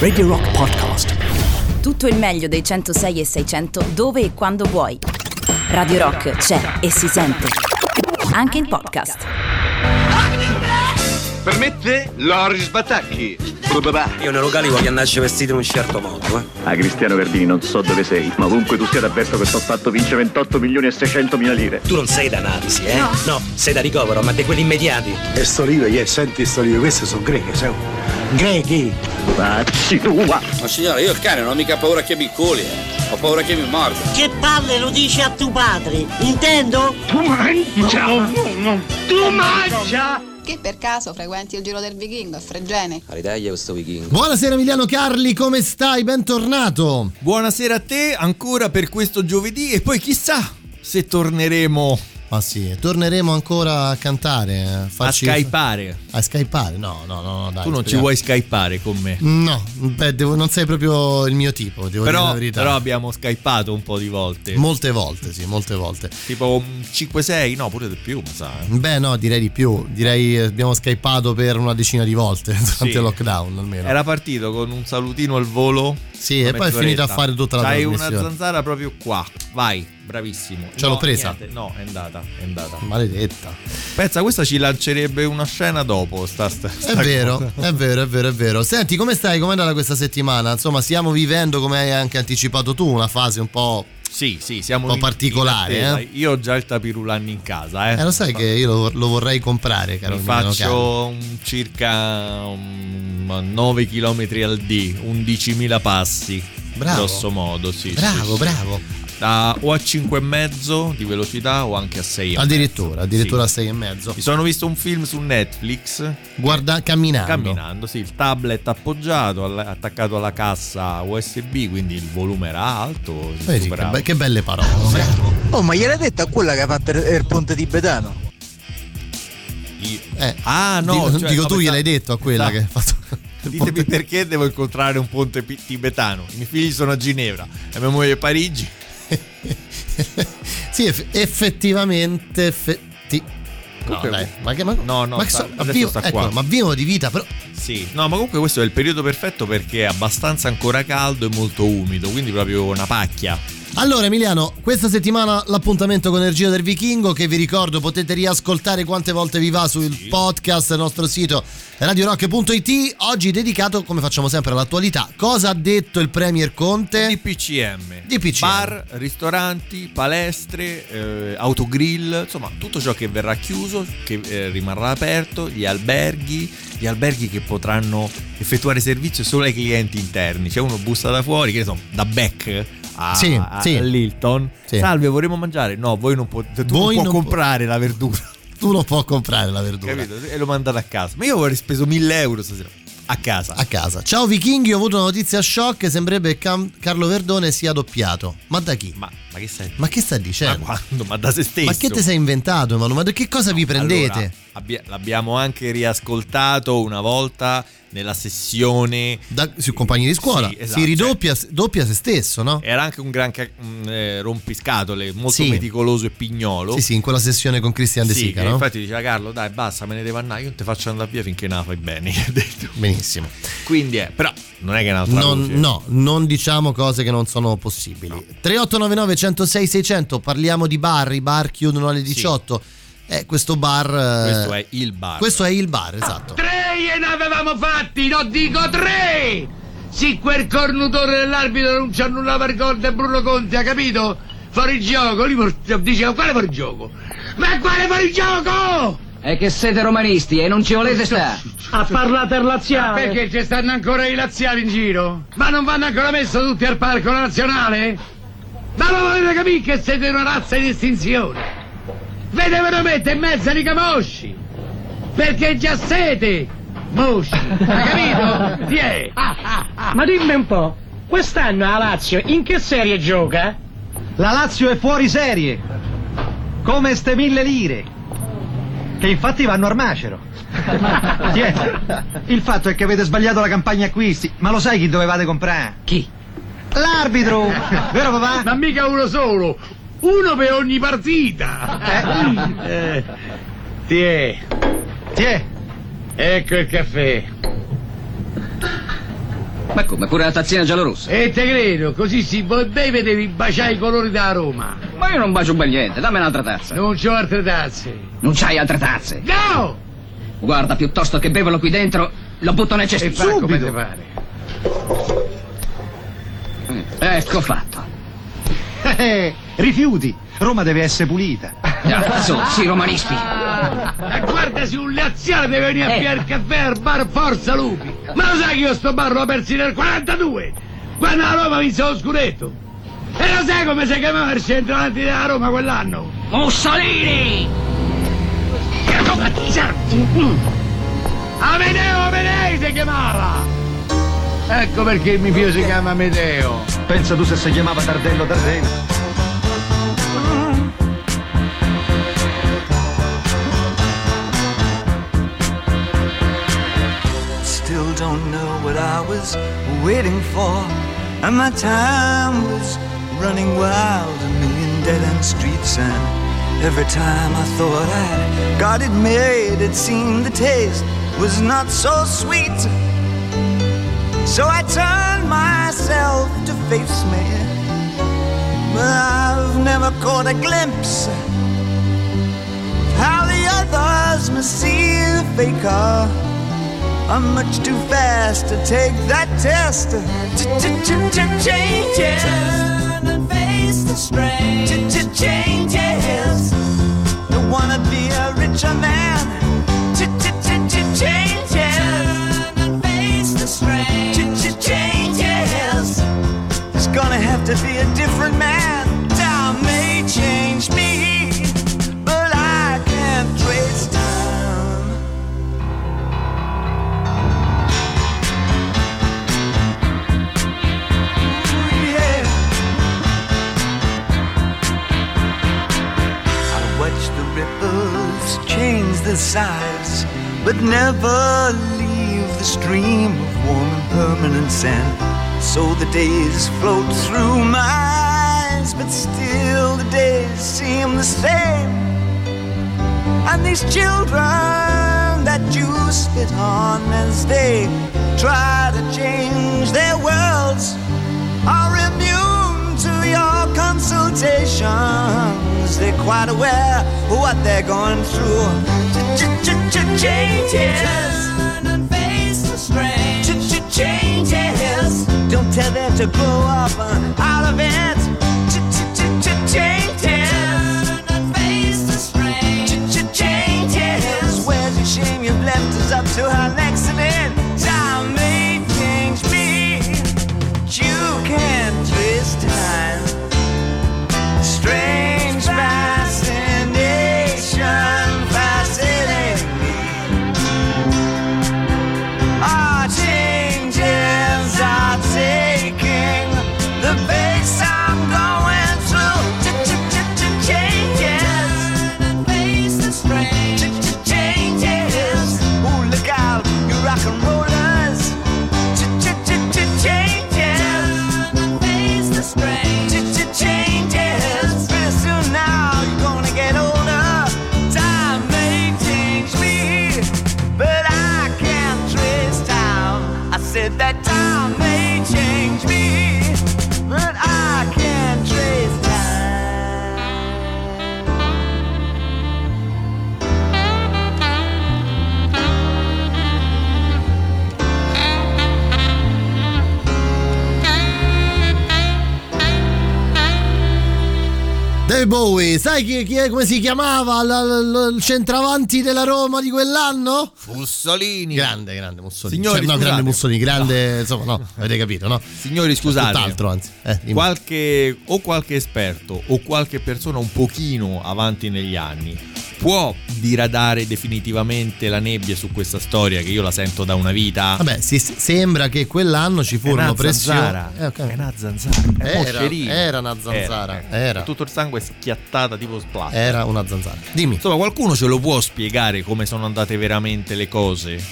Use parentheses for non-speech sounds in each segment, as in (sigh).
Radio Rock Podcast. Tutto il meglio dei 106 e 600 dove e quando vuoi. Radio Rock c'è e si sente. Anche in podcast. Per me te, Loris Batacchi. Io nei locali voglio andarci vestito in un certo modo, eh. Ah, Cristiano Verdini, non so dove sei, ma ovunque tu sia t'avverto che sto fatto vince 28 milioni e 600 mila lire. Tu non sei da analisi, eh? No. sei da ricovero, ma di quelli immediati. E sto libro, yeah, senti sto libro, queste sono greche, sai? Grechi! Facci tua! Ma signore, io il cane non ho mica paura che mi culi, eh. Ho paura che mi morda. Che palle lo dici a tuo padre, intendo? Tu mangia! Tu mangia! Che per caso frequenti il giro del vichingo a Fregene? All'Italia questo vichingo. Buonasera Emiliano Carli, come stai? Bentornato. Buonasera a te ancora per questo giovedì e poi chissà se torneremo Ma sì, torneremo ancora a cantare, a farci... a skypare. A skypare? No, no, no, no dai. Tu non ci speriamo. vuoi skypare con me. No, beh, devo- non sei proprio il mio tipo, devo dire Però, la verità. però abbiamo skypato un po' di volte. Molte volte, sì, molte volte. tipo un 5-6, no, pure di più, mi sa. eh. Beh, no, direi di più. Direi eh, abbiamo skypato per una decina di volte (laughs) durante Sì. il lockdown, almeno. Era partito con un salutino al volo. Sì, e poi è finito a fare tutta la C'hai una trasmissione. zanzara proprio qua. Vai, bravissimo. Ce l'ho No, presa. niente, No, è andata, è andata. Maledetta. Pensa, questa ci lancerebbe una scena dopo. Sta, sta, È sta vero, cosa. è vero, è vero, è vero. Senti, come stai? Come è andata questa settimana? Insomma, stiamo vivendo, come hai anche anticipato tu, una fase un po'. Sì, sì, siamo Un po' particolare, eh? Io ho già il tapirulan in casa, eh. Eh, lo sai che io lo, lo vorrei comprare, caro Mi faccio un circa um, 9 km al D, 11.000 passi. Bravo. Grosso modo, sì. Bravo, sì. bravo. Da- o a 5,5 di velocità o anche a 6. Addirittura, addirittura Sì. a 6 e mezzo. Mi sono visto un film su Netflix Guarda, camminando. camminando, sì, il tablet appoggiato, attaccato alla cassa USB, quindi il volume era alto. Vedi, che, be- che belle parole. Oh, ma gliel'hai detto a quella che ha fatto il, il ponte tibetano? Io- Eh, Ah, no, dico, cioè, dico no, tu gliel'ai detto a quella pensavo- che ha fatto. (laughs) Ditemi perché devo incontrare un ponte tibetano. I miei figli sono a Ginevra e mia moglie a Parigi. (laughs) sì, eff- effettivamente. Effetti... No, Comunque- dai, ma che ma, No, no, ma sta- so- vivo, sta ecco, ma vivo di vita, però. Sì, no, ma comunque questo è il periodo perfetto perché è abbastanza ancora caldo e molto umido, quindi proprio una pacchia. Allora Emiliano, questa settimana l'appuntamento con Energia del Vichingo che vi ricordo potete riascoltare quante volte vi va sul podcast, il nostro sito radiorock.it, oggi dedicato come facciamo sempre all'attualità. Cosa ha detto il Premier Conte? DPCM. DPCM. Bar, ristoranti, palestre, eh, autogrill, insomma tutto ciò che verrà chiuso, che eh, rimarrà aperto, gli alberghi, gli alberghi che potranno effettuare servizio solo ai clienti interni. Cioè uno bussa da fuori, che ne so, da Beck a, Sì, a- sì. all'Hilton. Sì. Salve, vorremmo mangiare? No, voi non potete, tu Voi non puoi po- comprare la verdura. (laughs) Tu non puoi comprare la verdura. Capito? E l'ho mandato a casa. Ma io avrei speso 1000 euro stasera a casa. A casa. Ciao Vichinghi, ho avuto una notizia shock, sembrerebbe che Carlo Verdone sia doppiato. Ma da chi? Ma, ma che stai Ma che sta Ma dicendo? quando? Ma da se stesso. Ma che ti sei inventato, Manu? Ma che cosa vi prendete? Allora, abbia- l'abbiamo anche riascoltato una volta nella sessione. Da- sui compagni di scuola Sì, esatto, si ridoppia doppia se stesso, no? Era anche un gran eh, rompiscatole, molto Sì. meticoloso e pignolo. Sì, sì, in quella sessione con Cristian De Sì, Sica, che no? infatti diceva Carlo, dai, basta, me ne devo andare, io non ti faccio andare via finché non la fai bene. (laughs) Benissimo. Quindi è, però non è che è un'altra Non- voce. no, non diciamo cose che non sono possibili. 3899 106 600, parliamo di bar, i bar chiudono alle 18. Eh, questo bar eh, Questo è il bar. questo è il bar, esatto. Tre ne avevamo fatti, non dico tre! Sì, quel cornutore dell'arbitro non c'ha nulla per conto e Bruno Conti, ha capito? Fuori gioco, lui por- diceva quale fuori gioco? Ma quale fuori gioco? È che siete romanisti e non ci volete stare. Ha parlato il Ma laziale. perché ci stanno ancora i laziali in giro? Ma non vanno ancora messo tutti al parco nazionale? Ma lo volete capire che siete una razza in estinzione? Vedevano mettere in mezzo ai camosci! Perché già siete! Mosci! Hai capito? Tiè! (laughs) Ma dimmi un po', quest'anno la Lazio in che serie gioca? La Lazio è fuori serie. Come ste mille lire. Che infatti vanno al macero. (laughs) Tiè, il fatto è che avete sbagliato la campagna acquisti, ma lo sai chi dovevate comprare? Chi? L'arbitro! Vero papà? Ma mica uno solo! Uno per ogni partita! Eh, tiè, Tiè, ecco il caffè. Ma come, pure la tazzina giallorossa? E te credo, così si beve devi baciare i colori da Roma. Ma io non bacio bel niente, dammi un'altra tazza. Non c'ho altre tazze. Non c'hai altre tazze? No! Guarda, piuttosto che beverlo qui dentro, lo butto nel E cestino. fa come te pare. Ecco fatto. Eh, rifiuti. Roma deve essere pulita. Ah, su, sì, romanisti. E guarda se un laziale deve venire a Eh. piare il caffè al bar Forza Lupi. Ma lo sai che io sto bar l'ho persi nel 42? Quando la Roma vinse lo scudetto. E lo sai come si chiamava il centravanti della Roma quell'anno? Mussolini! Amedeo Amedei si chiamava! Ecco perché il mio figlio si chiama Amedeo. Pensa tu se si chiamava Tardello Dardello. Still don't know what I was waiting for. And my time was running wild, a million dead end streets. And every time I thought I'd got it made, it seemed the taste was not so sweet. So I turned myself to face me. But I've never caught a glimpse of how the others must see the faker. I'm much too fast to take that test. Changes. Turn and face the strain. Changes. Don't wanna be a richer man. To be a different man. Time may change me, but I can't trace time. Ooh, yeah. I watch the ripples change the size, but never leave the stream of warm and permanent sand. So the days float through my eyes, but still the days seem the same. And these children that you spit on as they try to change their worlds are immune to your consultations. They're quite aware of what they're going through. Changes. and face the strange. Changes. Don't tell them to grow up on out of it. Changes. Turn and face the strange. Changes. Where's your shame you've left us up to our next Bowie, sai chi, chi è, come si chiamava l- l- il centravanti della Roma di quell'anno? Mussolini. Grande, grande Mussolini. Signori, Cioè, no, grande Mussolini, grande, insomma, no, avete capito, no? Signori, scusate. Tutt'altro, anzi. Eh, qualche, o qualche esperto o qualche persona un pochino avanti negli anni può diradare definitivamente la nebbia su questa storia che io la sento da una vita? Vabbè, si- sembra che quell'anno ci furono pressioni. Eh, ok. È una zanzara. È Era- era una zanzara, Era, era. Tutto il sangue schiattata tipo splash. Era una zanzara. Dimmi. Insomma, qualcuno ce lo può spiegare come sono andate veramente le cose?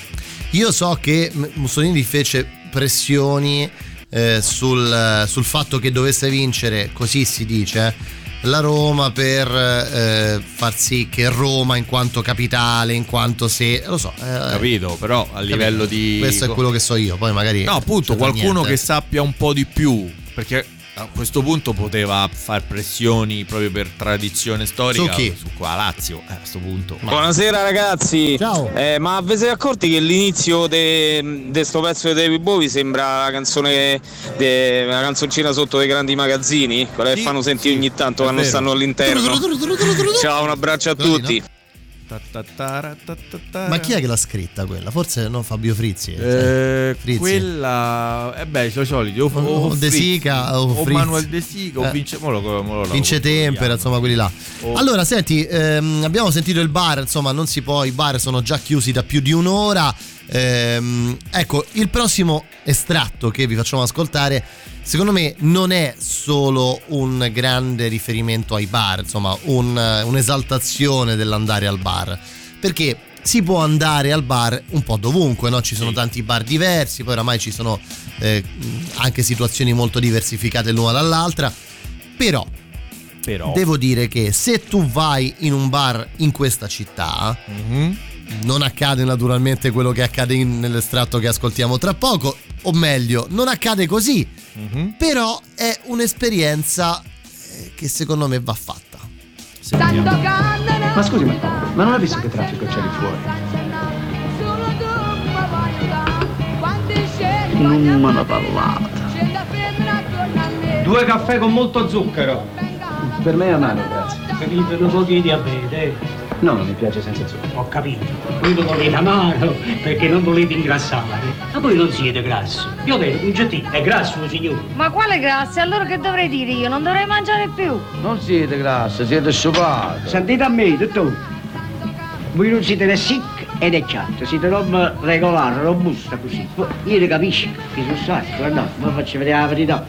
Io so che Mussolini fece pressioni eh, sul, sul fatto che dovesse vincere, così si dice, la Roma per eh, far sì che Roma in quanto capitale, in quanto se lo so, eh, Capito, però a livello di questo è quello che so io, poi magari No, appunto, qualcuno niente. che sappia un po' di più, perché a questo punto poteva far pressioni proprio per tradizione storica Su chi? su qua Lazio, eh, a questo punto. Buonasera ragazzi. Ciao. Eh, ma vi siete accorti che l'inizio di questo pezzo di David Bowie sembra la canzone de, la canzoncina sotto dei grandi magazzini? Quella che fanno sentire ogni tanto quando vero. stanno all'interno. Ciao, un abbraccio a tutti. Ma chi è che l'ha scritta quella? Forse no, Fabio Frizzi. Eh, Frizzi. quella eh beh, i suoi soliti o, O- o De Frizzi, Sica, o o. Manuel De Sica o Eh. Vince mo lo- mo lo- Vince Tempera, insomma, quelli là. Oh. Allora, senti, ehm, abbiamo sentito il bar, insomma, non si può, i bar sono già chiusi da più di un'ora. Ehm, ecco, il prossimo estratto che vi facciamo ascoltare, secondo me, non è solo un grande riferimento ai bar, insomma, un- un'esaltazione dell'andare al bar. Perché si può andare al bar un po' dovunque, no? Ci sono tanti bar diversi, poi oramai ci sono eh, anche situazioni molto diversificate l'una dall'altra. Però Però Devo dire che se tu vai in un bar in questa città, Mhm. non accade naturalmente quello che accade in- nell'estratto che ascoltiamo tra poco, o meglio, non accade così, Mhm. però è un'esperienza eh, che secondo me va fatta. Ma scusi, ma, ma non hai visto che traffico c'è lì fuori? Non me ne parlate. Due caffè con molto zucchero. Per me è amaro, grazie. Capite, un po' di diabete. No, non mi piace senza zucchero. Ho capito. Voi lo volete amaro perché non volete ingrassare. Ma voi non siete grasso. Io vedo un gettino è grasso, signore. Ma quale grazie? Allora che dovrei dire io? Non dovrei mangiare più. Non siete grassi, siete sciupati. Sentite a me, dottore. Voi non siete né sic e né chat, siete roba regolare, robusta così. Io ne capisco, che sono sacco, no, ma faccio vedere la verità.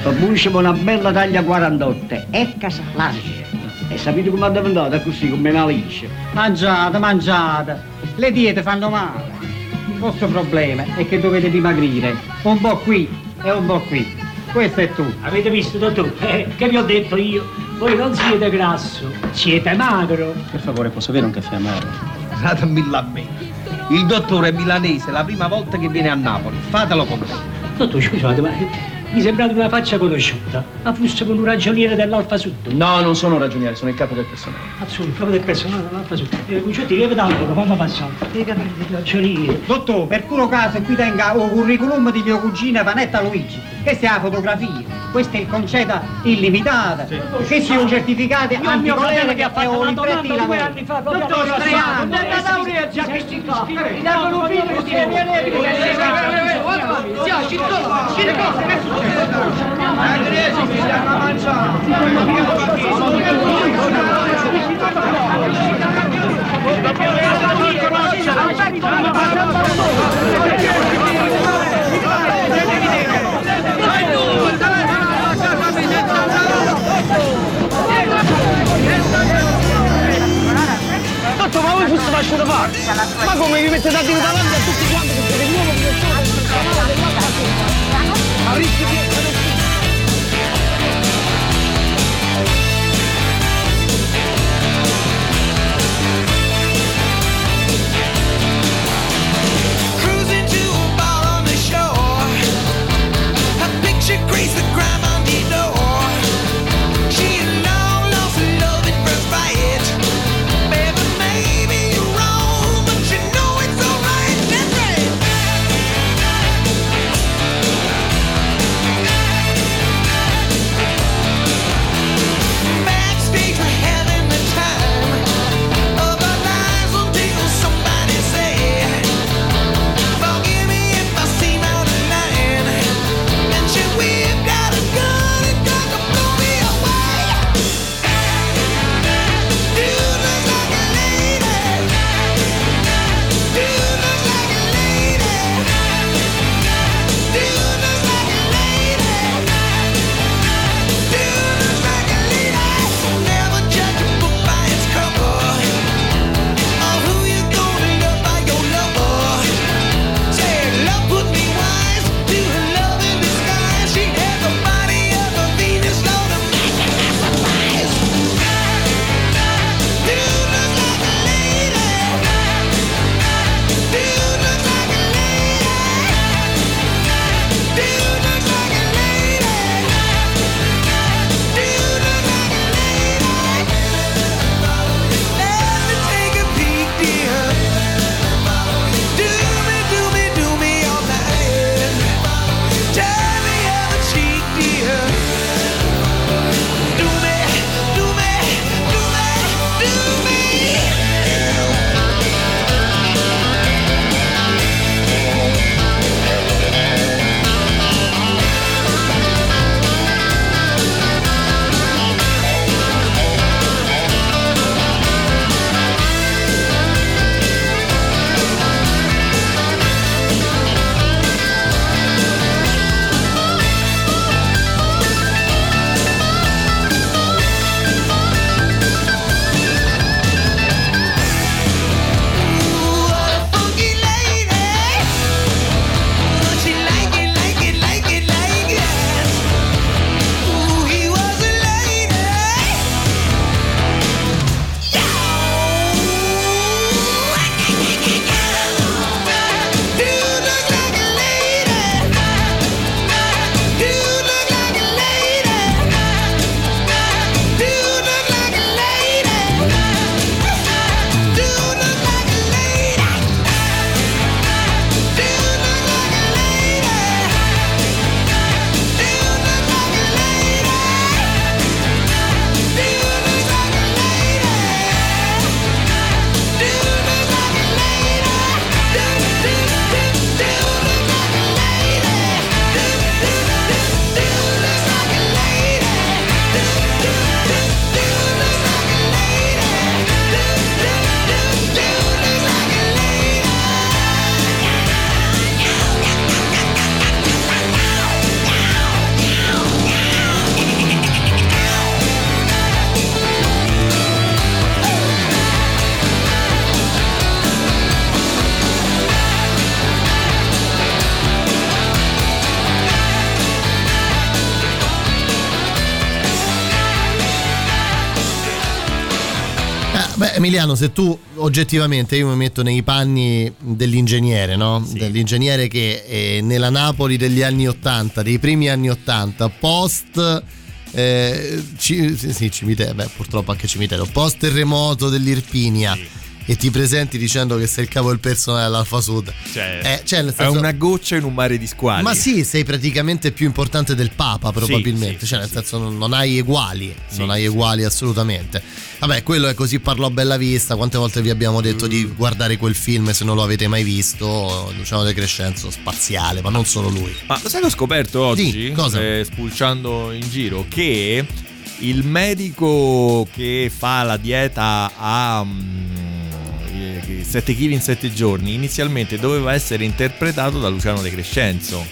Fabucciamo una bella taglia 48 e casa larga. E sapete come è andata così, come una liscia? Mangiate, mangiate. Le diete fanno male. Il vostro problema è che dovete dimagrire. Un po' qui e un po' qui. Questo è tu. Avete visto, dottore? (laughs) Eh, che vi ho detto io? Voi non siete grasso, siete magro. Per favore, posso avere un caffè amaro? Datemi la me. Il dottore è milanese, la prima volta che viene a Napoli. Fatelo con me. Dottore, scusate, ma mi sembrate una faccia conosciuta. Ma fosse con un ragioniere dell'Alfa Sud. No, non sono un ragioniere, sono il capo del personale. Azzurro, il capo del personale dell'Alfa Sud. Eh, Cuccetti, che vedete quando passate? Dei capelli del ragioniere. Dottore, per puro caso qui tenga il curriculum di mio cugino Vanetta Luigi. Questa è la fotografia. Questa è il conceda illimitata. Questi sono certificati Io mio fratello anticolere che ha fatto libretti due lavoro. anni fa, proprio Milano. anni. Non da laurea, già che si fa. Mi danno un figlio, si viene, viene, Tanto ma voi foste lasciate fare? Ma dire davanti a tutti quanti che siete l'uomo che Ma rischi di essere Cruising to a bar on the shore. A picture creates the crime Emiliano, se tu oggettivamente io mi metto nei panni dell'ingegnere, no? Dell'ingegnere che eh, nella Napoli degli anni 80, dei primi anni 80, post eh, ci, sì, sì, cimitero, beh, purtroppo anche cimitero, post terremoto dell'Irpinia. E ti presenti dicendo che sei il capo del personale all'Alfa Sud. Cioè, Eh, cioè, nel è senso- una goccia in un mare di squali. Ma sì, sei praticamente più importante del Papa, probabilmente. sì, cioè, nel senso, non, non hai eguali. non hai eguali assolutamente. Vabbè, quello è così parlò a bella vista. Quante volte vi abbiamo detto di Mm. guardare quel film se non lo avete mai visto? Luciano De Crescenzo, spaziale, ma non solo lui. Ma lo sai che ho scoperto oggi? Sì, cosa? eh, spulciando in giro, che il medico che fa la dieta a 7 kg in 7 giorni inizialmente doveva essere interpretato da Luciano De Crescenzo.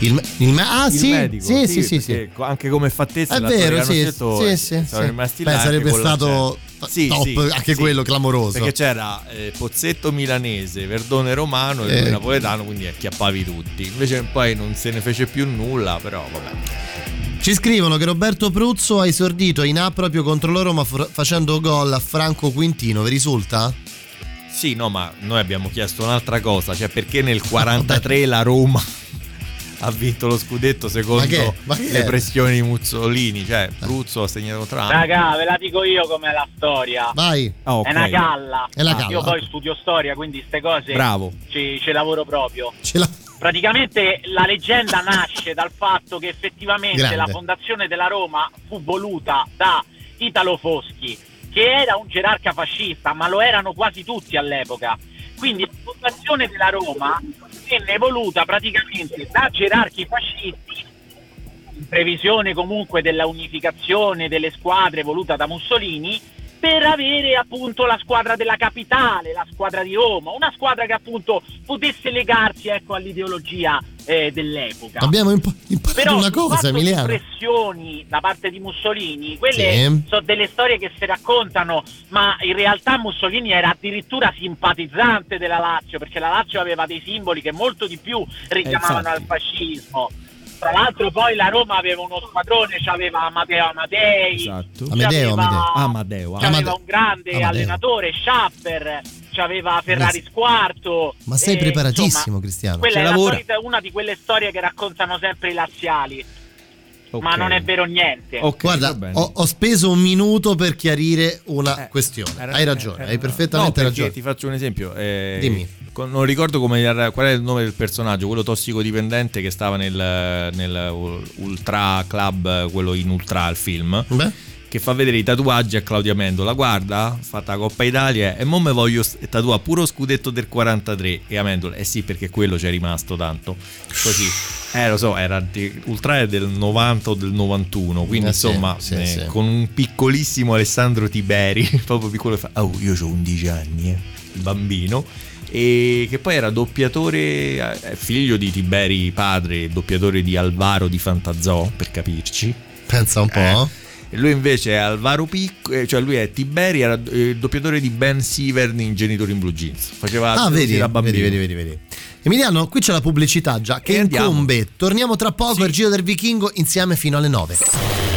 Il, il ah, Il sì, medico, sì, sì, sì, sì. Anche come fattezza È vero, sì, scelto, sì, sì, sì. Beh, sarebbe stato l'accento. top, anche quello clamoroso. Perché c'era eh, Pozzetto milanese, Verdone romano e Eh. napoletano, quindi acchiappavi tutti. Invece poi non se ne fece più nulla, però vabbè. Ci scrivono che Roberto Pruzzo ha esordito in A proprio contro loro, ma facendo gol a Franco Quintino. Vi risulta? Sì, no, ma noi abbiamo chiesto un'altra cosa, cioè perché nel 43 la Roma ha vinto lo scudetto secondo Ma che- ma che le è? pressioni di Muzzolini, cioè Pruzzo ha segnato tra Raga, ve la dico io com'è la storia. Vai. Ah, ok. È una galla. È la galla, Io poi studio storia, quindi queste cose Bravo. ci, ci lavoro proprio. Ce l'ha. Praticamente la leggenda nasce dal fatto che effettivamente Grande. la fondazione della Roma fu voluta da Italo Foschi, che era un gerarca fascista, ma lo erano quasi tutti all'epoca. Quindi la fondazione della Roma venne voluta praticamente da gerarchi fascisti in previsione comunque della unificazione delle squadre voluta da Mussolini per avere appunto la squadra della capitale, la squadra di Roma, una squadra che appunto potesse legarsi ecco, all'ideologia eh, dell'epoca. Abbiamo imp- imparato Però una cosa, Emiliano. pressioni da parte di Mussolini, quelle Sì. sono delle storie che si raccontano, ma in realtà Mussolini era addirittura simpatizzante della Lazio, perché la Lazio aveva dei simboli che molto di più richiamavano al infatti. fascismo. Tra l'altro poi la Roma aveva uno squadrone, c'aveva Matteo Amadei, Esatto. Amedeo, c'aveva- Amedeo. Amadeo, c'aveva Amade- un grande Amadeo. allenatore, Schapper, c'aveva Ferrari Squarto. Ma sei e, preparatissimo, insomma, Cristiano. Quella Ci è una di quelle storie che raccontano sempre i laziali, ma Ok. non è vero niente. Ok, Guarda, ho, ho speso un minuto per chiarire una Eh, questione. era- hai ragione, era- hai perfettamente no, ragione. Ti faccio un esempio. eh, Dimmi. con- non ricordo come era- qual è il nome del personaggio, quello tossicodipendente che stava nel, nel Ultra Club, quello in Ultra al film. Beh. Che fa vedere i tatuaggi a Claudia Mendola. Guarda, fatta la Coppa Italia e mo me voglio tatuare puro scudetto del 43. E Amendola, eh sì, perché quello c'è rimasto tanto. Così. Eh, lo so, era di- Ultra del 90 o del 91. Quindi, Eh, sì, insomma, sì, eh, sì. con un piccolissimo Alessandro Tiberi, (laughs) proprio piccolo, fa, oh, io ho 11 anni, eh, il bambino. E che poi era doppiatore, eh, figlio di Tiberi padre, doppiatore di Alvaro di Fantazò, per capirci. Pensa un po'. Lui invece è Alvaro Picco, eh, cioè lui è Tiberi, era eh, il doppiatore di Ben Sivern in Genitori in Blue Jeans. Faceva Ah, vedi, da bambino. vedi, vedi, vedi. Emiliano, qui c'è la pubblicità già che incombe. Torniamo tra poco al Giro del Vichingo insieme fino alle 9.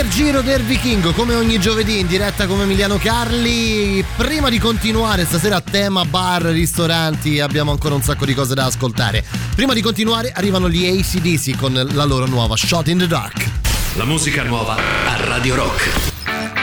Il Giro del Vichingo, come ogni giovedì in diretta con Emiliano Carli. Prima di continuare, stasera tema bar, ristoranti, abbiamo ancora un sacco di cose da ascoltare. Prima di continuare arrivano gli ACDC con la loro nuova Shot in the Dark. La musica nuova a Radio Rock.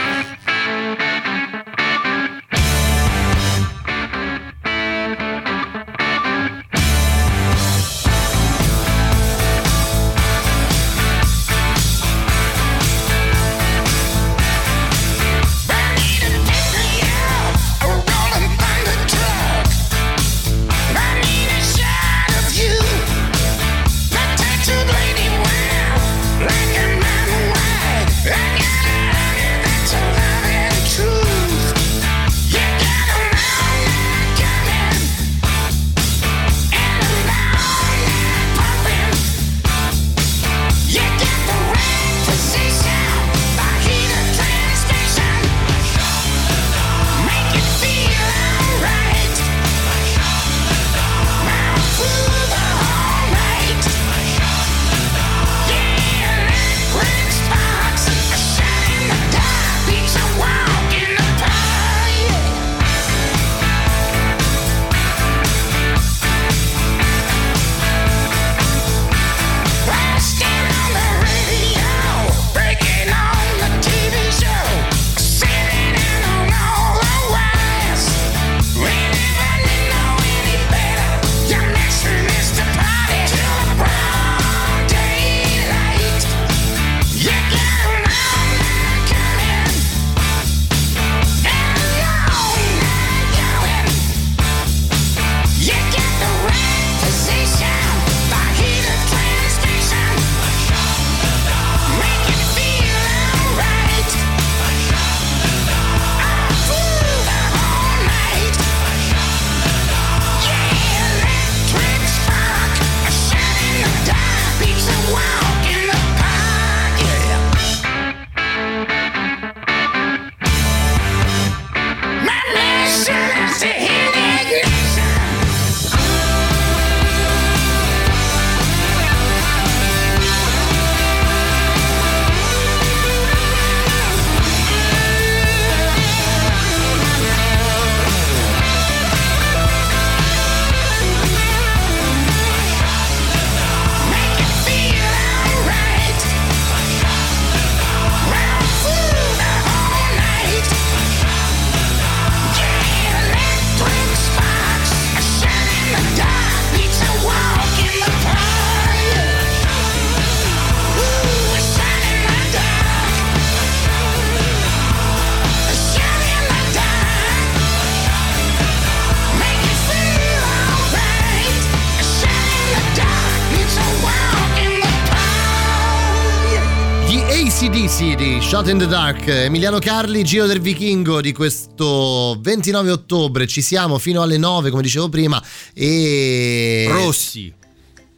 Shot in the Dark, Emiliano Carli, Giro del Vichingo di questo 29 ottobre, ci siamo fino alle 9 come dicevo prima e... Rossi.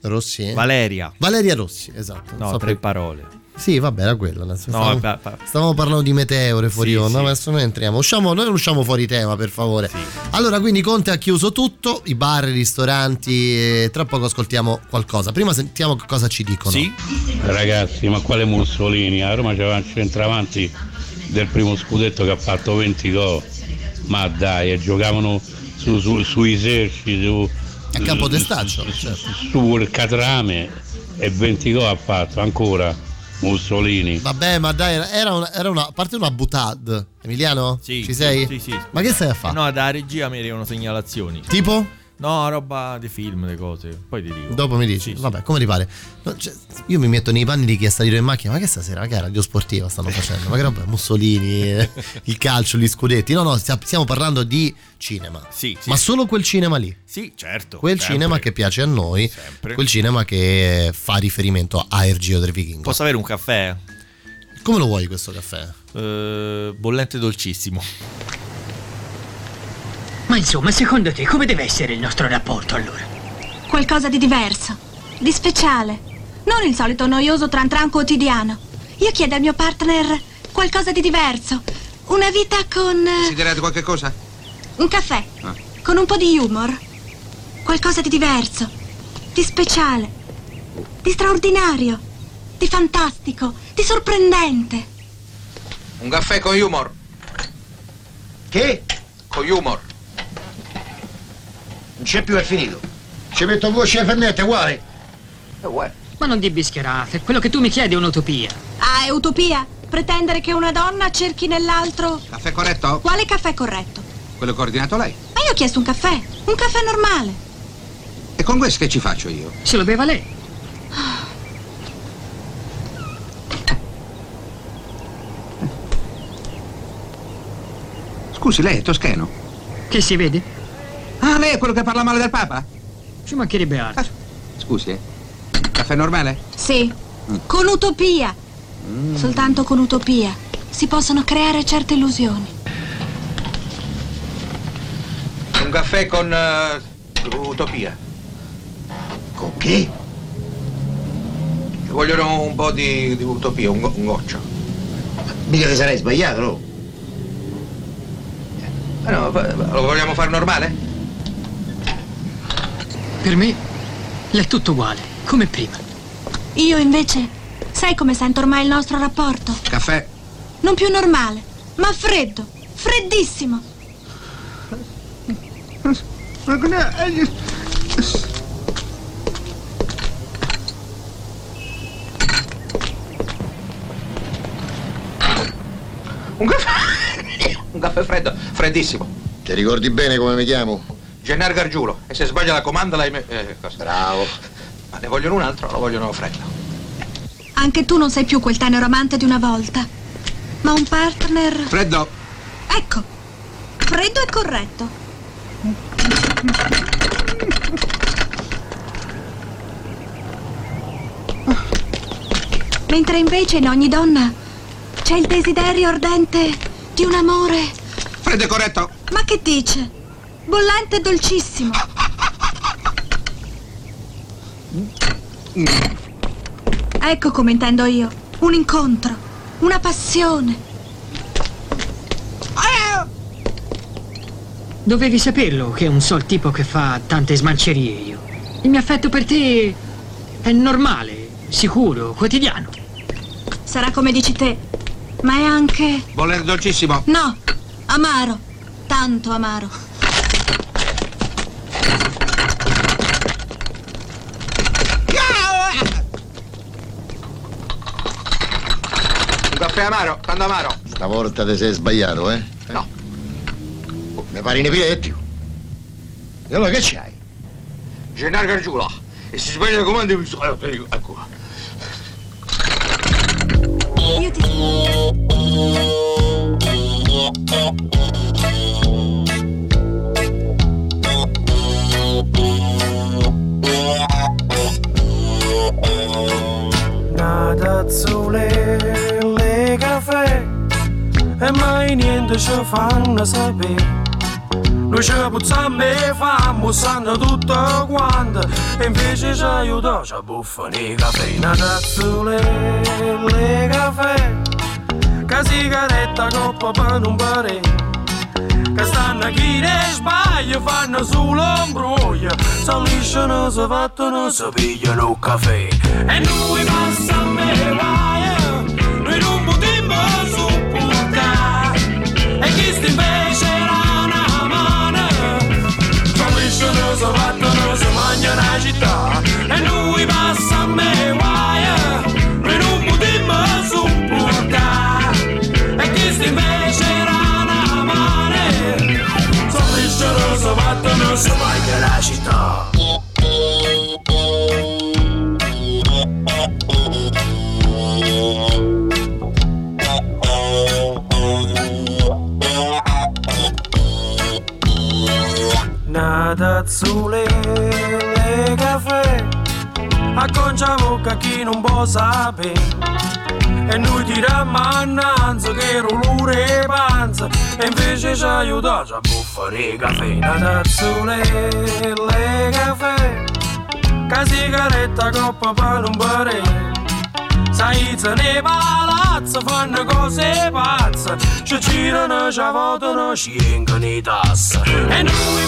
Rossi? eh? Valeria. Valeria Rossi, esatto. No, so tre per- parole. Sì, vabbè, era senso, No, stavamo, va- va- stavamo parlando di meteore fuori Sì, onda, sì. ma adesso noi entriamo. Usciamo, noi non usciamo fuori tema, per favore. Allora, quindi Conte ha chiuso tutto, i bar, i ristoranti, e tra poco ascoltiamo qualcosa. Prima sentiamo che cosa ci dicono. Sì. Ragazzi, ma quale Mussolini? A Roma c'era un centravanti del primo scudetto che ha fatto 20 gol. Ma dai, e giocavano su- su- sui serci, su, A campo testaccio, certo. sul catrame e 20 gol ha fatto ancora Mussolini. Vabbè, ma dai, era- era una, era una a parte una butad. Emiliano? Sì, Ci sei? Sì, sì. Ma che stai a fare? No, da regia mi arrivano segnalazioni. Tipo? No, roba di film, le cose. Poi ti dico. Dopo mi dici, vabbè, come ti pare? No, cioè, io mi metto nei panni di chi è salito in macchina, ma che stasera, ma che radio sportiva stanno facendo? Ma che roba, Mussolini, (laughs) il calcio, gli scudetti? No, no, stia- stiamo parlando di cinema. Sì, sì. Ma solo quel cinema lì. Sì, certo. Quel sempre. cinema che piace a noi, quel cinema che fa riferimento a Ergio del Vichingo. Posso avere un caffè? Come lo vuoi questo caffè? Eh, bollente dolcissimo. Ma insomma, secondo te come deve essere il nostro rapporto allora? Qualcosa di diverso, di speciale. Non il solito noioso tran tran quotidiano. Io chiedo al mio partner qualcosa di diverso. Una vita con eh, Considerate qualche cosa? un caffè, Ah. con un po' di humor. Qualcosa di diverso, di speciale, di straordinario, di fantastico, di sorprendente. Un caffè con humor. Che? Con humor. C'è più, è finito. Ci metto voce e fennette, uguale. Ma non di bischerate, quello che tu mi chiedi è un'utopia. Ah, è utopia? Pretendere che una donna cerchi nell'altro... Caffè corretto? Quale caffè corretto? Quello che ha ordinato lei. Ma io ho chiesto un caffè, un caffè normale. E con questo che ci faccio io? Se lo beva lei. Scusi, lei è toscano? Che si vede? Ah, lei è quello che parla male del Papa? Ci mancherebbe altro. Scusi, eh. Caffè normale? Sì, con utopia. Soltanto con utopia si possono creare certe illusioni. Un caffè con eh, utopia. Con che? Ci vogliono un po' di, di utopia, un, go- un goccio. Mica ti sarei sbagliato, no? Eh no, lo vogliamo fare normale? Per me è tutto uguale, come prima. Io invece, sai come sento ormai il nostro rapporto? Caffè? Non più normale, ma freddo, freddissimo. Un caffè? un caffè freddo, freddissimo. Ti ricordi bene come mi chiamo? Gennaro Gargiulo. E se sbaglia la comanda lei... me- Eh? Bravo. Ma ne vogliono un altro lo vogliono freddo? Anche tu non sei più quel tenero amante di una volta, ma un partner... Freddo. Ecco, freddo e corretto. Mentre invece in ogni donna c'è il desiderio ardente di un amore. Freddo e corretto. Ma che dice? Bollente e dolcissimo. Ecco come intendo io. Un incontro, una passione. Dovevi saperlo che è un sol tipo che fa tante smancerie io. Il mio affetto per te è normale, sicuro, quotidiano. Sarà come dici te, ma è anche... Bollente dolcissimo. No, amaro, tanto amaro. Caffè amaro, tanto amaro. Stavolta ti sei sbagliato, eh? No. Mi pare in piletti. E allora che c'hai? Gennaro Gargiulo. E se sbaglia la comanda mi Ecco. Io ti... Nada azzurre, le che ci fanno sapere. Noi ci puzziamo e famo, sanno tutto quanto E invece ci aiuta, ci buffano i caffè. Una tazzule, le caffè. Che sigaretta coppa per non pare. Che stanno chi ne sbaglia, fanno solo imbroglio Si lisciano, si fattono, si pigliano il caffè. E noi passiamo e vai Noi non potremmo E chi sta invece era una mano. Solisciano, si battono, si mangiano la città. E noi passiamo e vai Noi non potremmo sopportare E chi sta invece era una mano. Solisciano, si battono, si mangiano la città Una tazzule le caffè Acconcia bocca chi non può sapere. E noi tiriamo annanzi che rulure panza. E invece ci aiuta a buffare caffè. Una tazzule le caffè Che sigaretta coppa per non bere Sai, se ne palazzo fanno cose pazze. Ci girano, ci votano, ci vengono i tasse E noi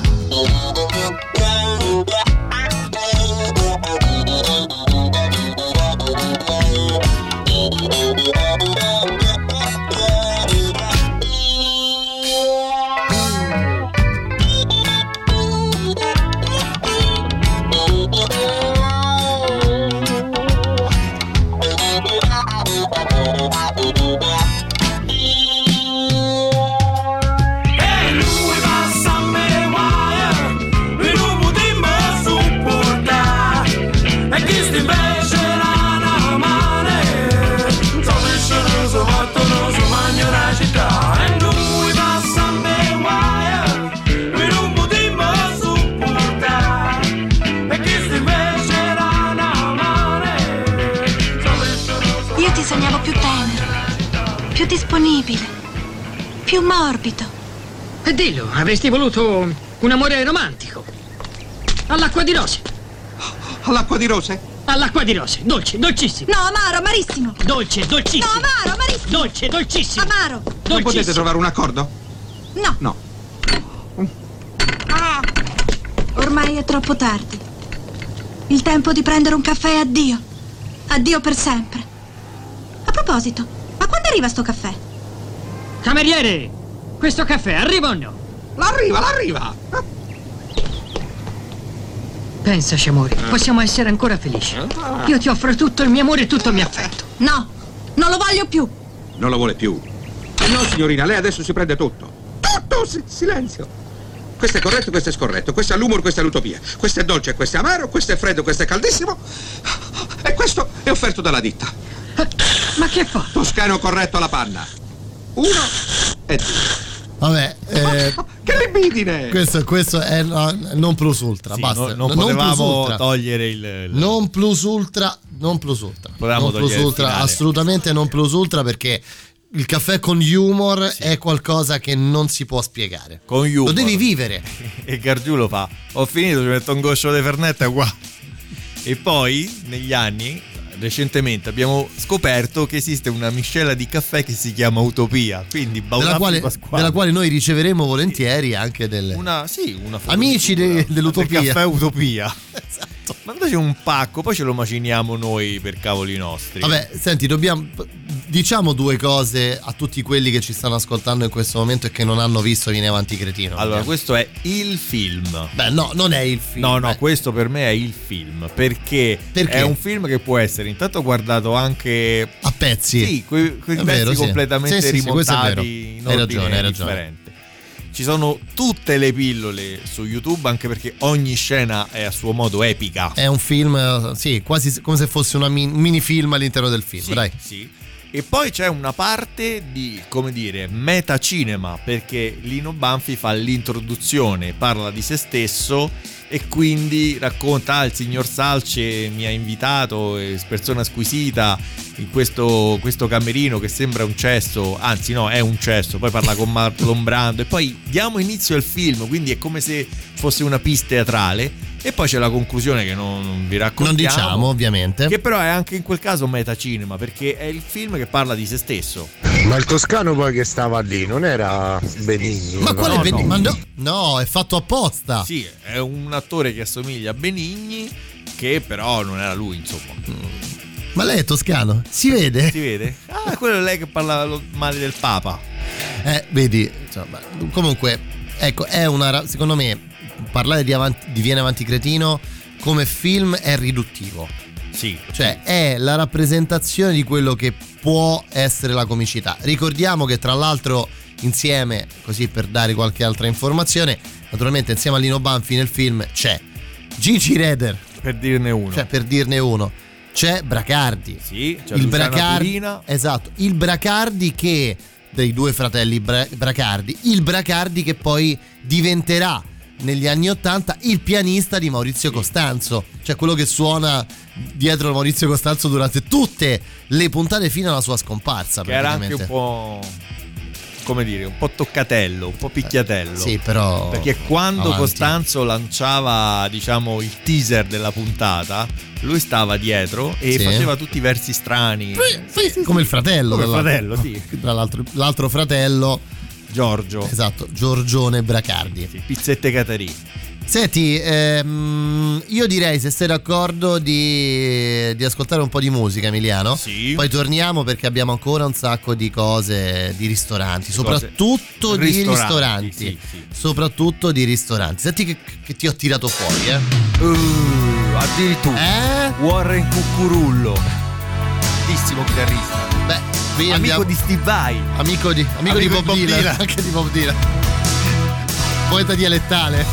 disponibile, più morbido. E dillo, avresti voluto un amore romantico. All'acqua di rose. All'acqua di rose? All'acqua di rose, dolce, dolcissimo. No, amaro, amarissimo. Dolce, dolcissimo. No, amaro, amarissimo. Dolce, dolcissimo. Amaro. Non potete Dolcissimo. trovare un accordo? No. No. Ormai è troppo tardi. Il tempo di prendere un caffè è addio. Addio per sempre. A proposito, quando arriva sto caffè? Cameriere, questo caffè arriva o no? L'arriva, l'arriva! Pensaci, amore, possiamo essere ancora felici. Io ti offro tutto il mio amore e tutto il mio affetto. No, non lo voglio più. Non lo vuole più. No, signorina, lei adesso si prende tutto. Tutto! Si- silenzio! Questo è corretto, questo è scorretto. Questo è l'umor, questa è l'utopia. Questo è dolce, questo è amaro, questo è freddo, questo è caldissimo. E questo è offerto dalla ditta. Ma che fa? Toscano corretto alla panna. Uno e due. Vabbè, eh, Che libidine! questo, questo è no, non plus ultra. Sì, basta. no- non plus potevamo ultra. togliere il, il- Non plus ultra, non plus ultra. Potevamo non plus ultra, assolutamente non plus ultra perché il caffè con humor è qualcosa che non si può spiegare. con humor. Lo devi vivere. (laughs) E Gargiù lo fa. Ho finito, ci metto un goccio di Fernetta qua. E poi, negli anni, recentemente abbiamo scoperto che esiste una miscela di caffè che si chiama Utopia. Quindi Della quale, della quale noi riceveremo volentieri anche delle Una, sì, una amici de- del dell'utopia. caffè Utopia. (laughs) Mandaci un pacco, poi ce lo maciniamo noi per cavoli nostri. Vabbè, senti, dobbiamo. Diciamo due cose a tutti quelli che ci stanno ascoltando in questo momento e che non hanno visto Viene Avanti Cretino. Allora, questo è il film. Beh, no, non è il film. No, no, eh. questo per me è il film. Perché, Perché? è un film che può essere intanto guardato anche a pezzi. Sì, quei, quei pezzi vero, sì. completamente Sì, sì, sì, rimontati vero. in Hai ragione, hai ragione. differente. Ci sono tutte le pillole su YouTube, anche perché ogni scena è a suo modo epica. È un film, sì, quasi come se fosse un mini film all'interno del film, Sì, dai. sì. E poi c'è una parte di, come dire, metacinema, perché Lino Banfi fa l'introduzione, parla di se stesso e quindi racconta, ah, il signor Salce mi ha invitato, persona squisita, in questo, questo camerino che sembra un cesso, anzi no, è un cesso, poi parla con Marlon Brando e poi diamo inizio al film, quindi è come se fosse una pista teatrale. E poi c'è la conclusione che non, non vi raccontiamo. Non diciamo, ovviamente. Che però è anche in quel caso metacinema, perché è il film che parla di se stesso. Ma il toscano poi che stava lì non era Benigni. Ma quale no, Benigni? no. Ma no, no, è fatto apposta. Sì, è un attore che assomiglia a Benigni, che però non era lui, insomma. Ma lei è toscano? Si vede? Si vede? Ah, quello è lei che parla male del Papa. Eh, vedi, insomma, comunque, ecco, è una. Secondo me, parlare di, avanti, di Viene Avanti Cretino come film è riduttivo. Sì. Cioè, è la rappresentazione di quello che può essere la comicità. Ricordiamo che, tra l'altro, insieme, così per dare qualche altra informazione, naturalmente insieme a Lino Banfi nel film c'è Gigi Reder. Per dirne uno. Cioè, per dirne uno. C'è Bracardi. Sì, c'è il Luciana Bracardi. Esatto, il Bracardi che dei due fratelli Bra- Bracardi, il Bracardi che poi diventerà negli anni Ottanta il pianista di Maurizio Costanzo, cioè quello che suona dietro Maurizio Costanzo durante tutte le puntate fino alla sua scomparsa. Che era anche un po'. come dire, un po' toccatello, un po' picchiatello. Sì, però. Perché quando avanti. Costanzo lanciava, diciamo, il teaser della puntata, lui stava dietro e Sì. faceva tutti i versi strani. Come il fratello. Come il fratello, sì. Tra l'altro, l'altro fratello. Giorgio. Esatto, Giorgione Bracardi. Pizzette Caterì. Senti, ehm, io direi se sei d'accordo di, di ascoltare un po' di musica, Emiliano. Sì. Poi torniamo perché abbiamo ancora un sacco di cose di ristoranti, Cose- soprattutto di ristoranti, ristoranti. sì, sì. Soprattutto di ristoranti. Senti che, che ti ho tirato fuori, eh. Uh, addirittura. Eh? Warren Cuccurullo. Bellissimo chitarrista. Beh, qui Amico andiamo- di Steve Vai. Amico di, amico di Bob, Dylan, (laughs) anche di Bob Dylan. Poeta dialettale.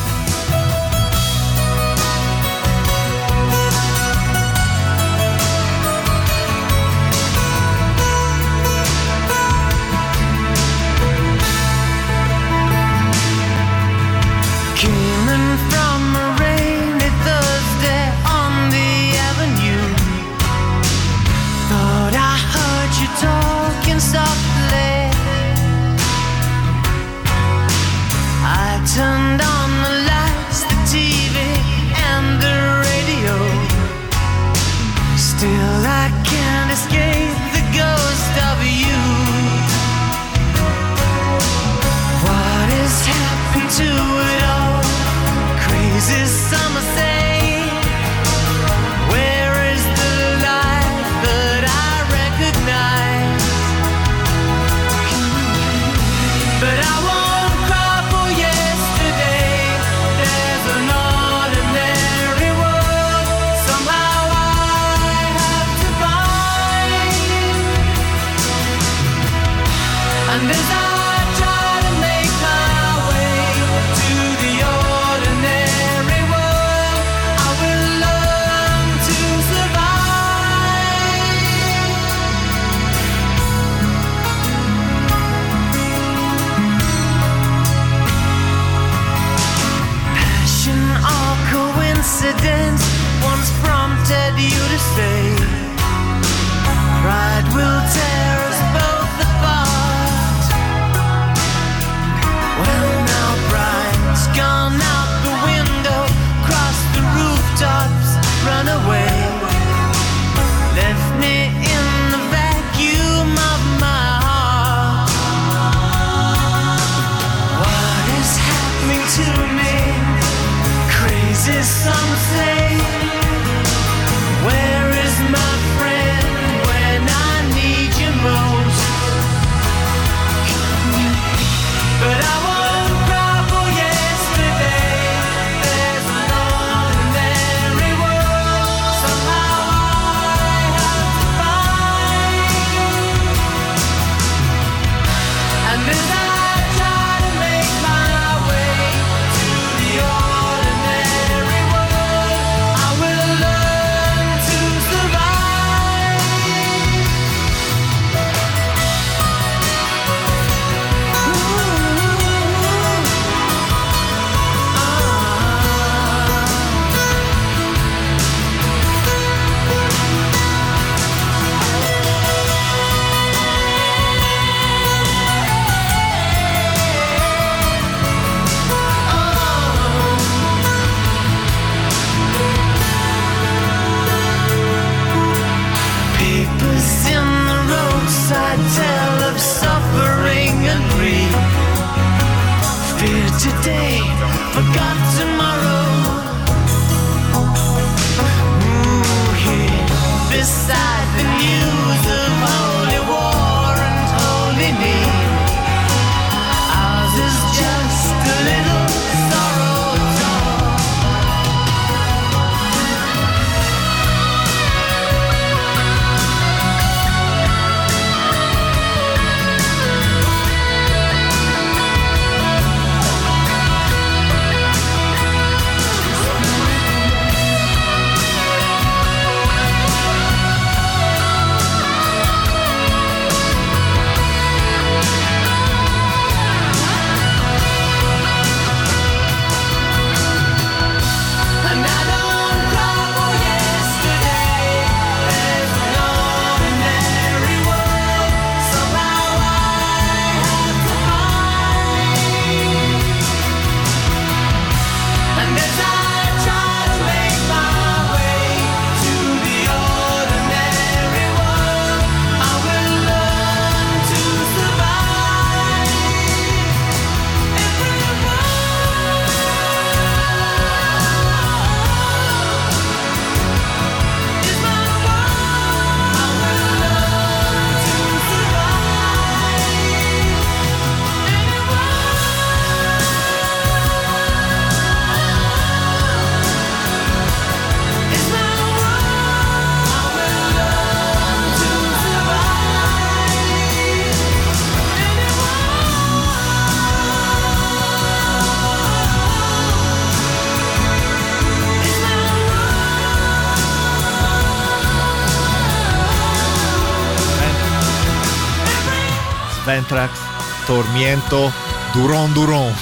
Ventrax, Tormiento, Duron Duron.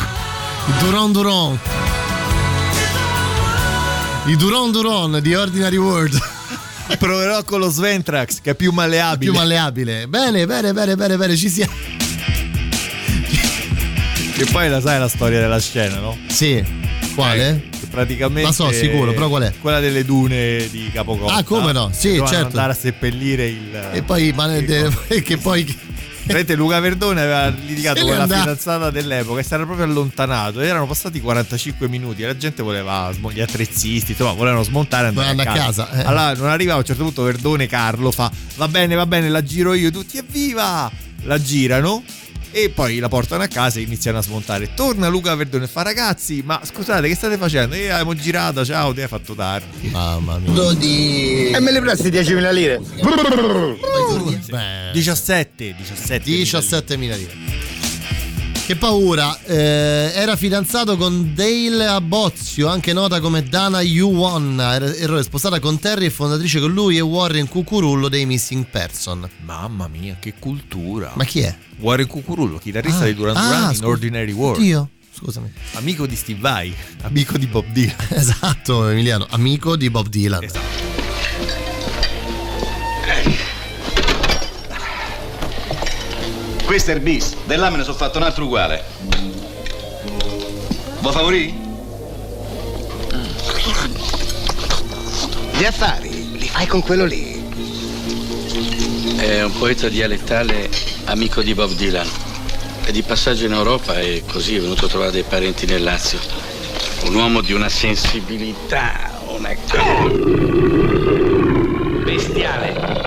Duron Duron. I Duron Duron di Ordinary World. (laughs) Proverò con lo Sventrax che è più malleabile. Più malleabile. Bene, bene, bene, bene, bene, ci siamo. Che poi la sai la storia della scena, no? Sì. Quale? Che praticamente La so, sicuro, però qual è? Quella delle dune di Capocotta. Ah, come no? Sì, certo. andare a seppellire il E poi, ma de- (laughs) che poi Praticamente Luca Verdone aveva litigato con la fidanzata dell'epoca e si era proprio allontanato. Erano passati 45 minuti e la gente voleva gli attrezzisti, insomma, volevano smontare e andare Volevano a casa. casa, eh. Allora non arriva a un certo punto Verdone Carlo fa va bene, va bene, la giro io, tutti evviva! La girano e poi la portano a casa e iniziano a smontare. Torna Luca Verdone e fa ragazzi, ma scusate che state facendo? Eh, abbiamo girato, ciao, ti hai fatto tardi. Mamma mia. di... E me le presti 10.000 lire? 17, 17. 17.000 lire. Che paura, eh, era fidanzato con Dale Abbozio, anche nota come Dana Yuwon, era, era sposata con Terry e fondatrice con lui e Warren Cucurullo dei Missing Person. Mamma mia, che cultura. Ma chi è? Warren Cucurullo, chitarrista Ah. di Duran Ah, Duran in scusa. Ordinary World. Oddio, scusami. Amico di Steve Vai, amico di Bob Dylan. (laughs) Esatto, Emiliano, amico di Bob Dylan. Questo è il bis, del là me ne sono fatto un altro uguale. Vuoi favorì? Gli affari li fai con quello lì. È un poeta dialettale amico di Bob Dylan. È di passaggio in Europa e così è venuto a trovare dei parenti nel Lazio. Un uomo di una sensibilità, una... bestiale.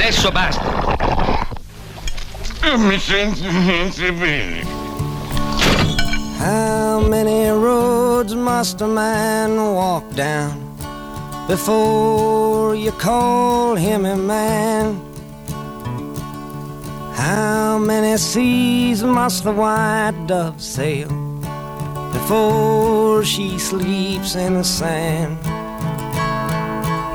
Adesso basta. Eh, mi sento niente bene. How many roads must a man walk down before you call him a man? How many seas must the white dove sail before she sleeps in the sand?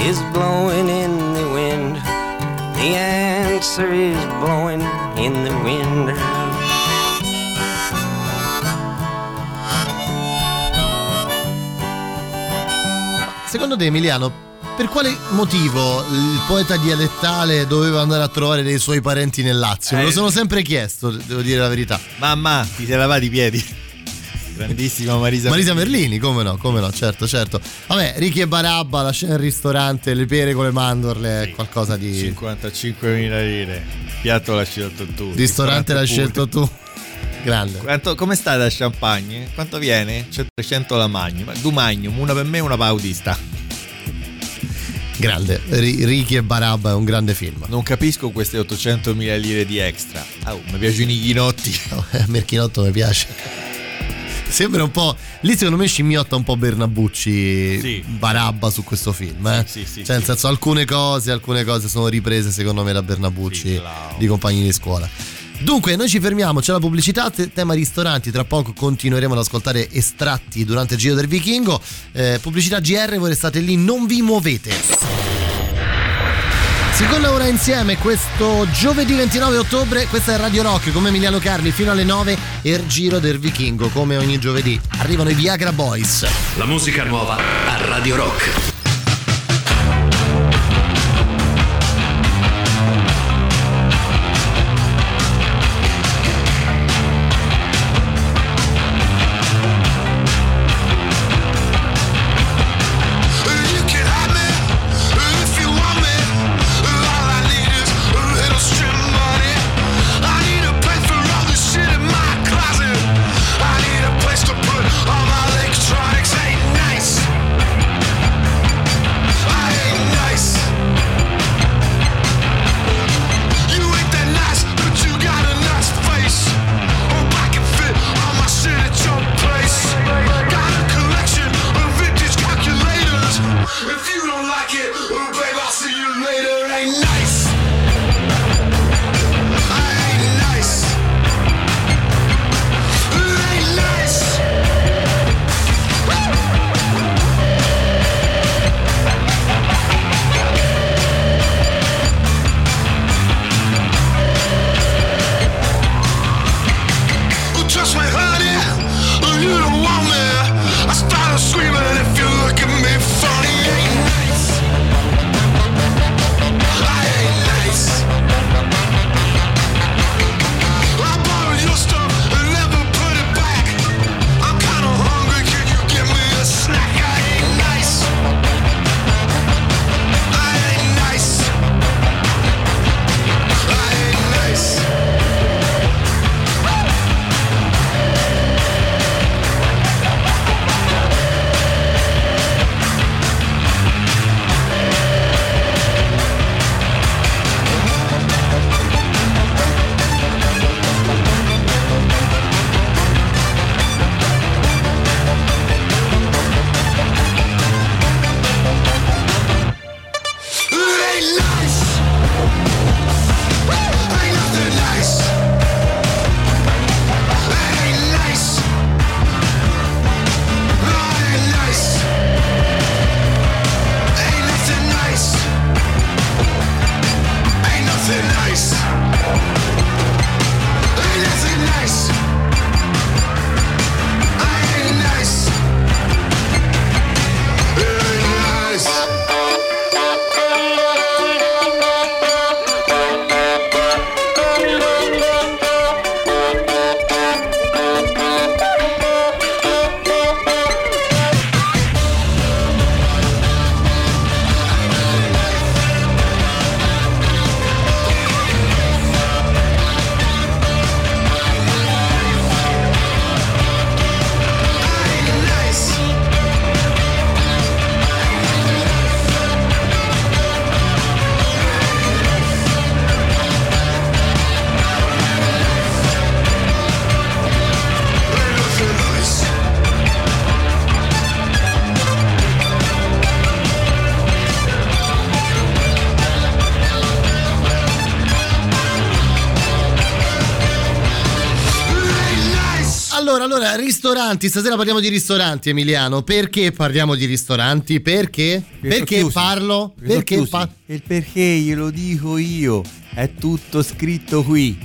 is blowing in the wind. The answer is blowing in the wind. Secondo te, Emiliano, per quale motivo il poeta dialettale doveva andare a trovare dei suoi parenti nel Lazio? Me lo Eh. sono sempre chiesto, devo dire la verità. Mamma, ti sei lavati i piedi. Grandissima Marisa. Marisa Merlini, come no, come no, certo, certo. Vabbè, Ricky e Barabba, la scena al ristorante, le pere con le mandorle, è qualcosa di... 55.000 lire. Piatto l'ha scelto tu. Ristorante l'hai pure. scelto tu. Grande. Quanto, come sta da champagne? Quanto viene? C'è 300 la Magnum. Du Magnum, una per me e una paudista. Grande. Ri- Ricky e Barabba è un grande film. Non capisco queste 800.000 lire di extra. Oh, mi piacciono i ghinotti. Oh, a me il chinotto mi piace. Sembra un po'. Lì secondo me scimmiotta un po' Bernabucci Sì. Barabba su questo film. Eh? Sì, sì, cioè, nel senso, alcune cose, alcune cose sono riprese secondo me da Bernabucci di compagni di scuola. Dunque, noi ci fermiamo, c'è la pubblicità, te- tema ristoranti, tra poco continueremo ad ascoltare estratti durante il Giro del Vichingo. Eh, pubblicità GR, voi restate lì, non vi muovete. Si collabora insieme questo giovedì 29 ottobre, questa è Radio Rock come Emiliano Carli fino alle 9 e il Giro del Vichingo come ogni giovedì. Arrivano i Viagra Boys. La musica nuova a Radio Rock. Ristoranti, stasera parliamo di ristoranti Emiliano. Perché parliamo di ristoranti? Perché? Perché parlo? Perché sono Perché chiusi. pa- Il perché glielo dico io. È tutto scritto qui.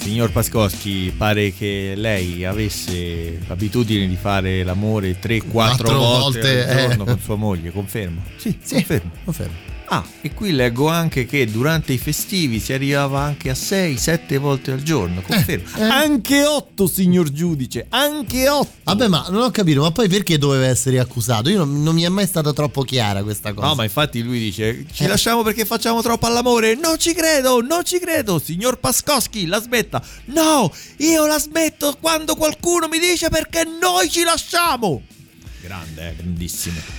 Signor Pascoschi, pare che lei avesse l'abitudine di fare l'amore 3-4 Quattro volte, volte, al giorno eh. con sua moglie, confermo? Sì, Sì, confermo. confermo. Ah, e qui leggo anche che durante i festivi si arrivava anche a 6-7 volte al giorno, confermo. eh. Anche 8, signor giudice, anche 8. Vabbè, ma non ho capito, ma poi perché doveva essere accusato? Io non, non mi è mai stata troppo chiara questa cosa. No, ma infatti lui dice: Ci lasciamo perché facciamo troppo all'amore. Non ci credo, non ci credo. Signor Pascoschi, la smetta. No, io la smetto quando qualcuno mi dice perché noi ci lasciamo. Grande, eh, grandissimo.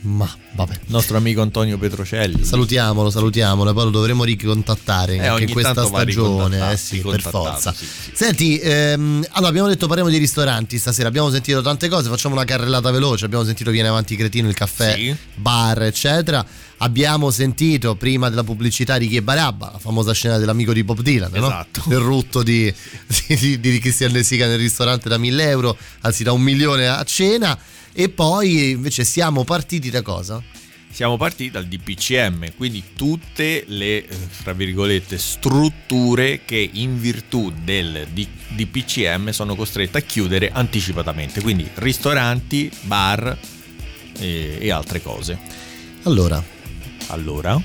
Ma vabbè. Nostro amico Antonio Petrocelli. Salutiamolo, salutiamolo, poi lo dovremo ricontattare Eh, anche questa stagione. Eh sì, per forza. sì, sì. Senti, ehm, allora abbiamo detto parliamo di ristoranti stasera, abbiamo sentito tante cose, facciamo una carrellata veloce, abbiamo sentito Viene avanti Cretino, il caffè, Sì. bar, eccetera. Abbiamo sentito prima della pubblicità di Chi è Barabba, la famosa scena dell'amico di Bob Dylan, no? Esatto. Il rutto di, di, di Cristian De Sica nel ristorante da 1000 euro, anzi da un milione a cena. E poi invece siamo partiti da cosa? Siamo partiti dal DPCM, quindi tutte le, eh, tra virgolette, strutture che in virtù del DPCM sono costrette a chiudere anticipatamente, quindi ristoranti, bar e, e altre cose. Allora, Allora,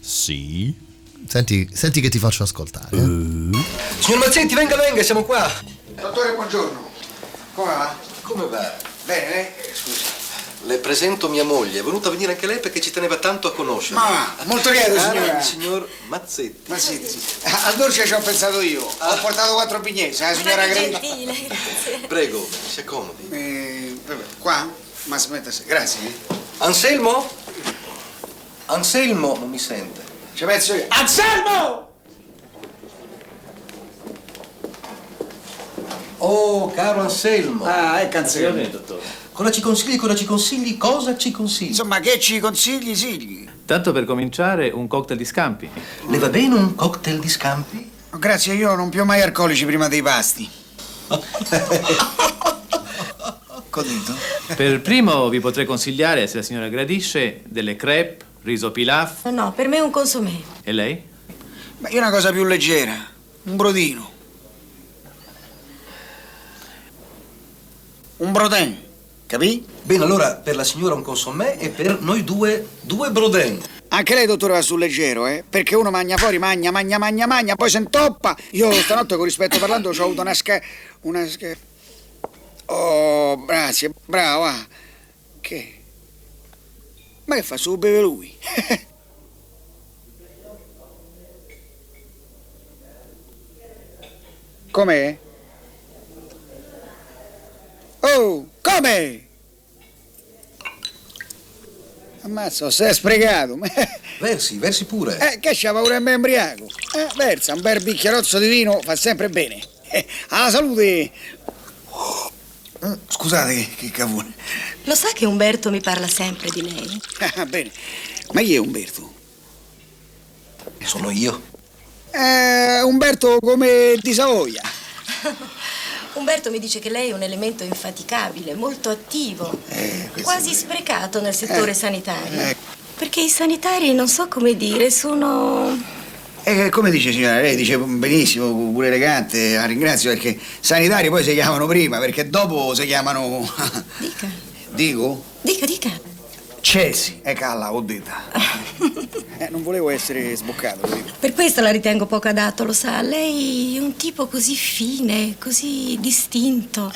sì. senti, senti che ti faccio ascoltare. eh. Signor Mazzetti, venga, venga, siamo qua. Dottore, buongiorno. Come va? Come va? Bene, eh? Scusi. Le presento mia moglie. È venuta a venire anche lei perché ci teneva tanto a conoscere. Ma molto lieto, signora. il signor Mazzetti. Ma sì, sì. Al dolce ci ho pensato io. Ho portato quattro bignesi, la signora (laughs) Gradina. Prego, si accomodi. Eh, vabbè, qua? Ma aspetta, se- grazie. eh. Anselmo? Anselmo non mi sente. Ci penso io. Anselmo! Oh, caro Anselmo. Ah, ecco Anselmo. dottore. Cosa ci consigli? Cosa ci consigli? Cosa ci consigli? Insomma, che ci consigli, Sigli? Tanto per cominciare, un cocktail di scampi. Le va bene un cocktail di scampi? Oh, grazie, io non più mai alcolici prima dei pasti. (laughs) Codito? Per primo vi potrei consigliare, se la signora gradisce, delle crepe, riso pilaf. No, per me è un consomé. E lei? Ma io una cosa più leggera. Un brodino. Un brodin. Capì? Bene, allora per la signora un consommé e per noi due, due broden. Anche lei, dottore, va sul leggero, eh? Perché uno magna fuori, magna, magna, magna, magna, poi se intoppa. Io stanotte, con rispetto parlando, ho avuto una sca... una sca... Oh, grazie, bravo, ah. Che? Ma che fa, su beve lui? (laughs) Com'è? Oh, come? Ammazza, sei sprecato. (laughs) Versi, versi pure. Eh, che c'ha paura me embriaco? Eh, versa, un bel bicchierozzo di vino fa sempre bene. Eh, (laughs) alla salute! Mm, Scusate, che, cavone. Lo sa che Umberto mi parla sempre di lei? Ah, bene. Ma chi è Umberto? Sono io. Eh, Umberto come di Savoia. (laughs) Umberto mi dice che lei è un elemento infaticabile, molto attivo, quasi sprecato nel settore Eh, sanitario. eh. Perché i sanitari, non so come dire, sono... E come dice signora? Lei dice benissimo, pure elegante, la ringrazio perché sanitari poi si chiamano prima, perché dopo si chiamano... Dica, Dico? dica, dica. Cesi, e calla, ho detto. (laughs) Eh, non volevo essere sboccato, dico. Per questo la ritengo poco adatto, lo sa. Lei è un tipo così fine, così distinto.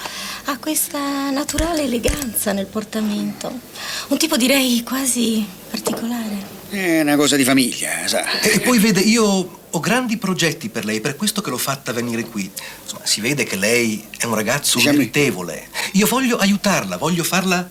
Ha questa naturale eleganza nel portamento. Un tipo direi quasi particolare. È una cosa di famiglia, sa. E poi vede, io ho grandi progetti per lei, per questo che l'ho fatta venire qui. Insomma, si vede che lei è un ragazzo Diciamo- meritevole. Io voglio aiutarla, voglio farla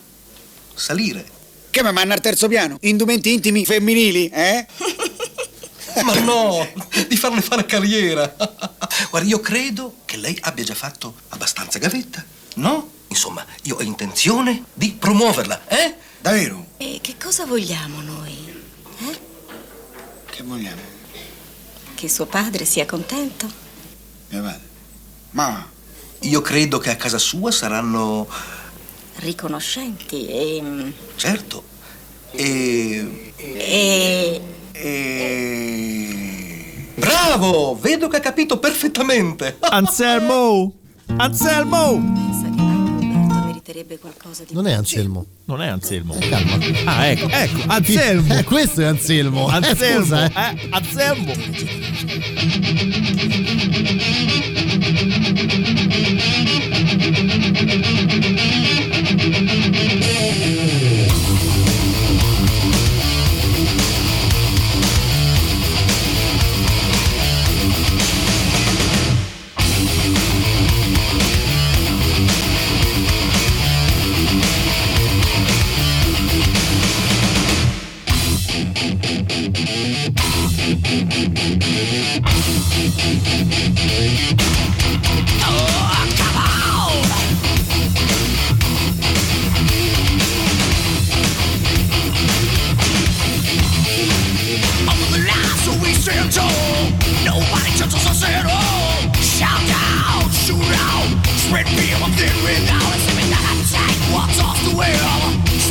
salire. Che mi manna al terzo piano? Indumenti intimi femminili, eh? (laughs) Ma no, di farle fare carriera. (laughs) Guarda, io credo che lei abbia già fatto abbastanza gavetta, no? Insomma, io ho intenzione di promuoverla, eh? Davvero? E che cosa vogliamo noi? Che vogliamo? Che suo padre sia contento? Mio padre. Ma io credo che a casa sua saranno... Riconoscenti e... Certo. E... e... Bravo! Vedo che ha capito perfettamente. Anselmo! Anselmo! Meriterebbe qualcosa di... Non è Anselmo. Non è Anselmo. calma. Ah, ecco, ecco, Anselmo. Eh, questo è Anselmo. Eh, Anselmo, scusa, eh. eh, Anselmo.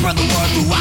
Spread the word throughout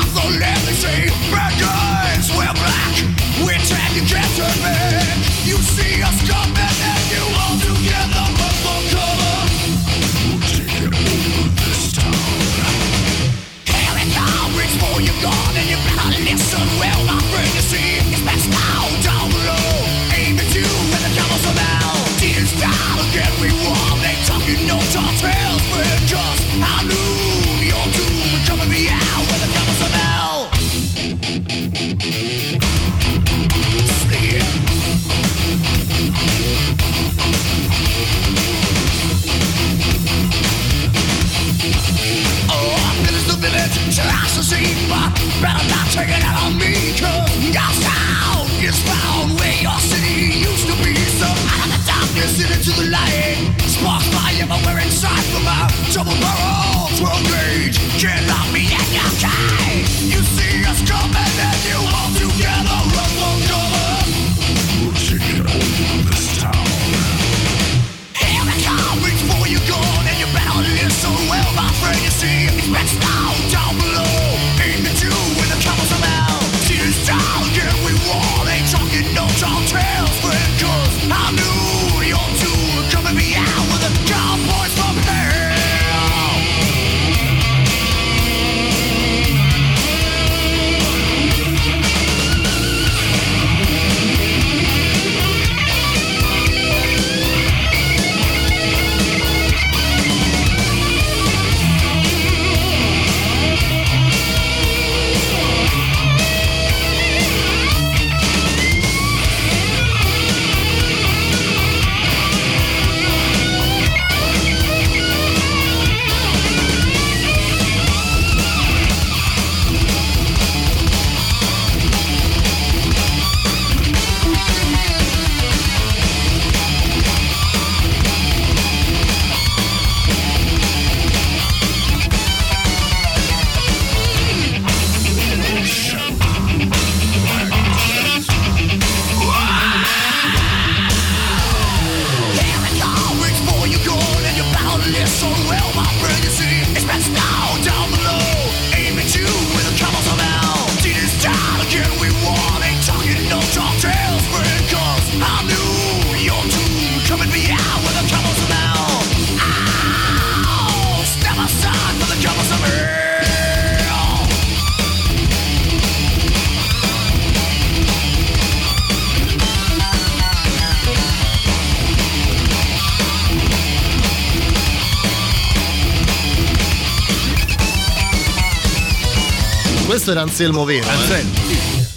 era Anselmo vero. eh.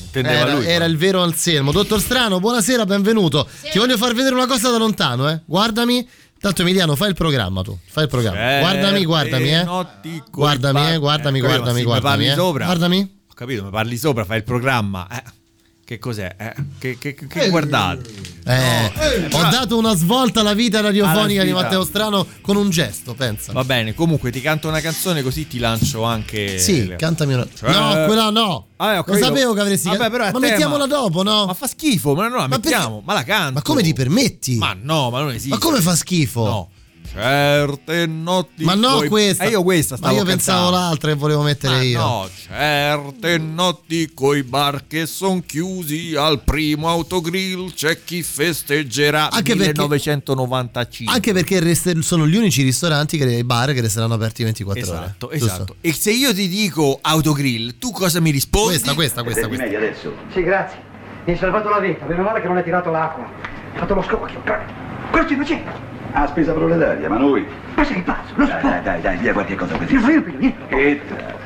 Intendeva Era, lui. era il vero Anselmo. Dottor Strano, buonasera, benvenuto. Ti voglio far vedere una cosa da lontano, eh. Guardami. Tanto Emiliano, fai il programma tu. Fai il programma. Eh, guardami, guardami, eh. notti coi Guardami, pa- eh, guardami, Eh, guardami, sì, mi guardami. parli eh. sopra. Guardami. Ho capito, mi parli sopra, fai il programma. Eh, che cos'è? Eh, che, che, che, che guardate? Eh, ho però- dato una svolta alla vita radiofonica Alla di. Matteo Strano con un gesto, pensa. Va bene, comunque ti canto una canzone così ti lancio anche. Sì, le- cantami una. Cioè- No, quella no. Ah, eh, ho Lo capito. sapevo che avresti Vabbè, però Ma tema. mettiamola dopo, no? Ma fa schifo, ma no, la Ma mettiamo, perché- ma la canto. Ma come ti permetti? Ma no, ma non esiste. Ma come fa schifo? No. Certe notti. Ma no, coi- questa. Eh, io questa Ma stavo io pensavo cantando. l'altra e volevo mettere Ma io. no, certe notti coi bar che son chiusi al primo autogrill c'è chi festeggerà Anche perché- 1995. Anche perché rest- sono gli unici ristoranti, che, i bar che resteranno aperti 24 Esatto, ore. esatto. E se io ti dico autogrill, tu cosa mi rispondi? Questa, questa, questa, questa. adesso. Sì, grazie. Mi hai salvato la vita, meno male che non hai tirato l'acqua. Hai fatto lo. Cosa stai facendo? A spesa proletaria, ma noi. Ma sei pazzo, lo Dai, so. dai, dai, dai, via qualche cosa per Io io piglio niente. Che tra-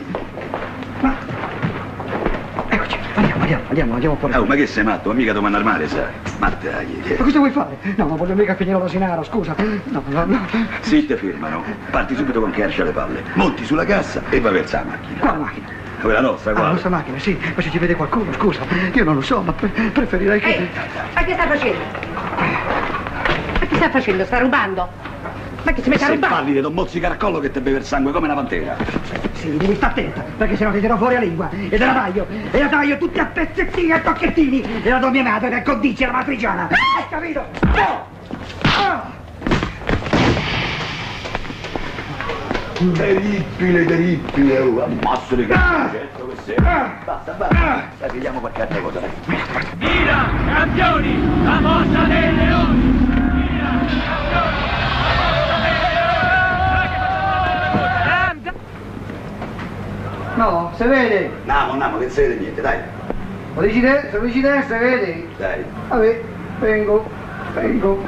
Eccoci, andiamo, andiamo, andiamo, andiamo fuori. Oh, ma che sei matto? Ma mica domanda armare, sai? Ma dai, Ma cosa vuoi fare? No, non voglio mica finire l'osinaro, scusa. No, no, no. Sì, te firmano. Parti subito con Kersha alle palle. Monti sulla cassa e vai verso la macchina. Quale macchina? Quella nostra, Ah, la guarda. nostra macchina, sì. Ma se ci vede qualcuno, scusa. Io non lo so, ma pre- preferirei che... Ma che sta facendo? Che sta facendo? Sta rubando? Ma che si mette a Se rubare? parli di Don Mozzica al collo che te beve il sangue come una pantera. Sì, devi stare attenta, perché sennò ti tirò fuori la lingua. E te la taglio, e la taglio tutti a pezzettini e a tocchettini. E la do a mia madre che condice la matriciana. Hai capito? No! Ah! Terribile, terribile. Oh, ammazzo di Ah! certo che sei. Basta, basta. Dai, pigliamo qualche altra cosa, dai. Mira, campioni, la mossa dei leoni. No, se vede. Andiamo, andiamo, che non si vede niente, dai. Lo dici te? Se lo dici te, se vede. Dai. Vabbè, vengo, vengo.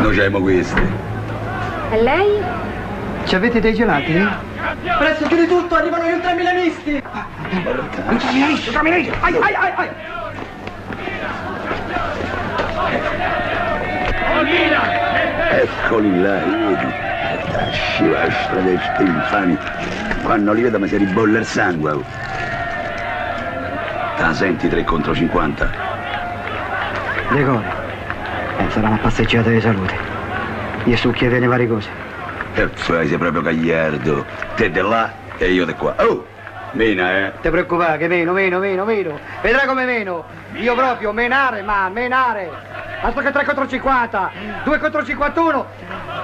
Noi abbiamo questi. E lei? Ci avete dei gelati? Presto di tutto, arrivano gli ultramilanisti! Ultramilanisti, ultramilanisti! Ai, ai, ai, ai! Eccoli là, vedi? Questa scivastra dei sti infami. Quando li vedo mi si ribolle il sangue. oh. Te la senti 3 contro 50? Decore. Eh, sarà una passeggiata di salute. Gli succhi e vene varie poi sei proprio gagliardo. Te di là e io di qua. Oh! Mena, eh? Ti preoccupare, che meno, meno, meno, meno. Vedrai come meno. Io proprio, menare, ma, menare. Altro che 3 contro 50, 2 contro 51.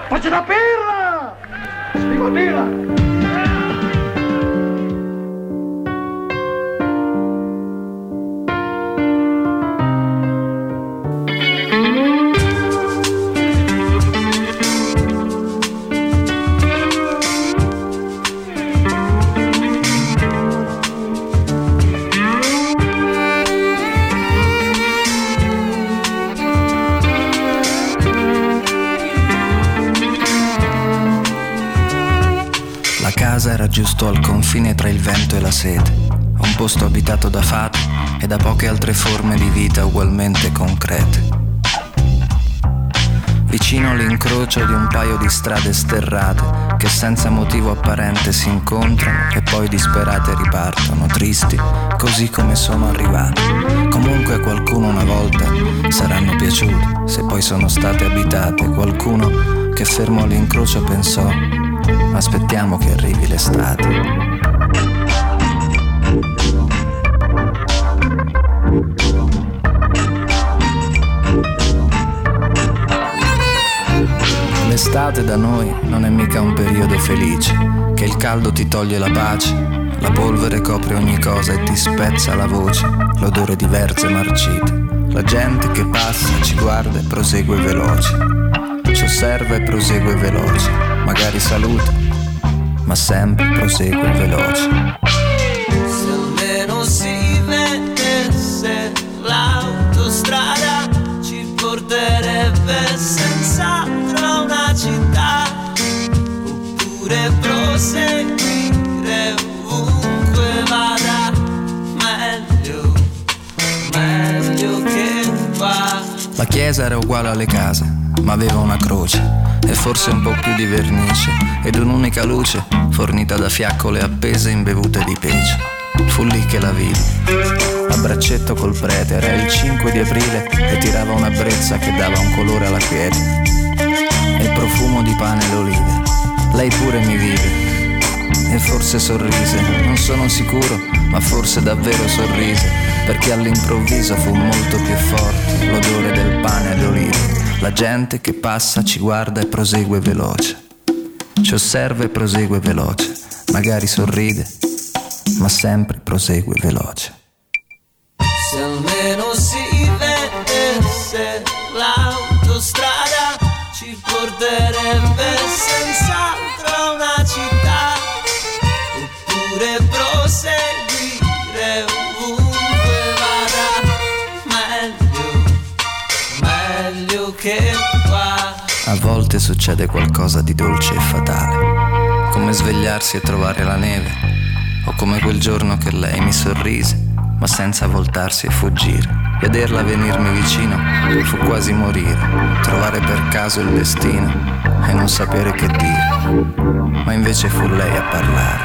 Faccio da pirla! Spiego a era giusto al confine tra il vento e la sete, un posto abitato da fate e da poche altre forme di vita ugualmente concrete. Vicino all'incrocio di un paio di strade sterrate che senza motivo apparente si incontrano e poi disperate ripartono, tristi, così come sono arrivate. Comunque a qualcuno una volta saranno piaciute, se poi sono state abitate, qualcuno che fermo all'incrocio pensò Aspettiamo che arrivi l'estate. L'estate da noi non è mica un periodo felice, che il caldo ti toglie la pace, la polvere copre ogni cosa e ti spezza la voce, l'odore di verze marcite. La gente che passa ci guarda e prosegue veloce, ci osserva e prosegue veloce, magari saluta, ma sempre prosegue veloce. Se almeno si vedesse l'autostrada ci porterebbe senz'altro una città. Oppure proseguire ovunque vada. Meglio, meglio che qua. La chiesa era uguale alle case, ma aveva una croce e forse un po' più di vernice ed un'unica luce fornita da fiaccole appese imbevute di pece. Fu lì che la vidi. A braccetto col prete era il 5 di aprile e tirava una brezza che dava un colore alla quiete. E il profumo di pane e l'olive. Lei pure mi vide e forse sorrise, non sono sicuro, ma forse davvero sorrise, perché all'improvviso fu molto più forte l'odore del pane e d'olivo. La gente che passa ci guarda e prosegue veloce, ci osserva e prosegue veloce, magari sorride, ma sempre prosegue veloce. Succede qualcosa di dolce e fatale, come svegliarsi e trovare la neve, o come quel giorno che lei mi sorrise, ma senza voltarsi e fuggire. Vederla venirmi vicino fu quasi morire, trovare per caso il destino e non sapere che dire, ma invece fu lei a parlare.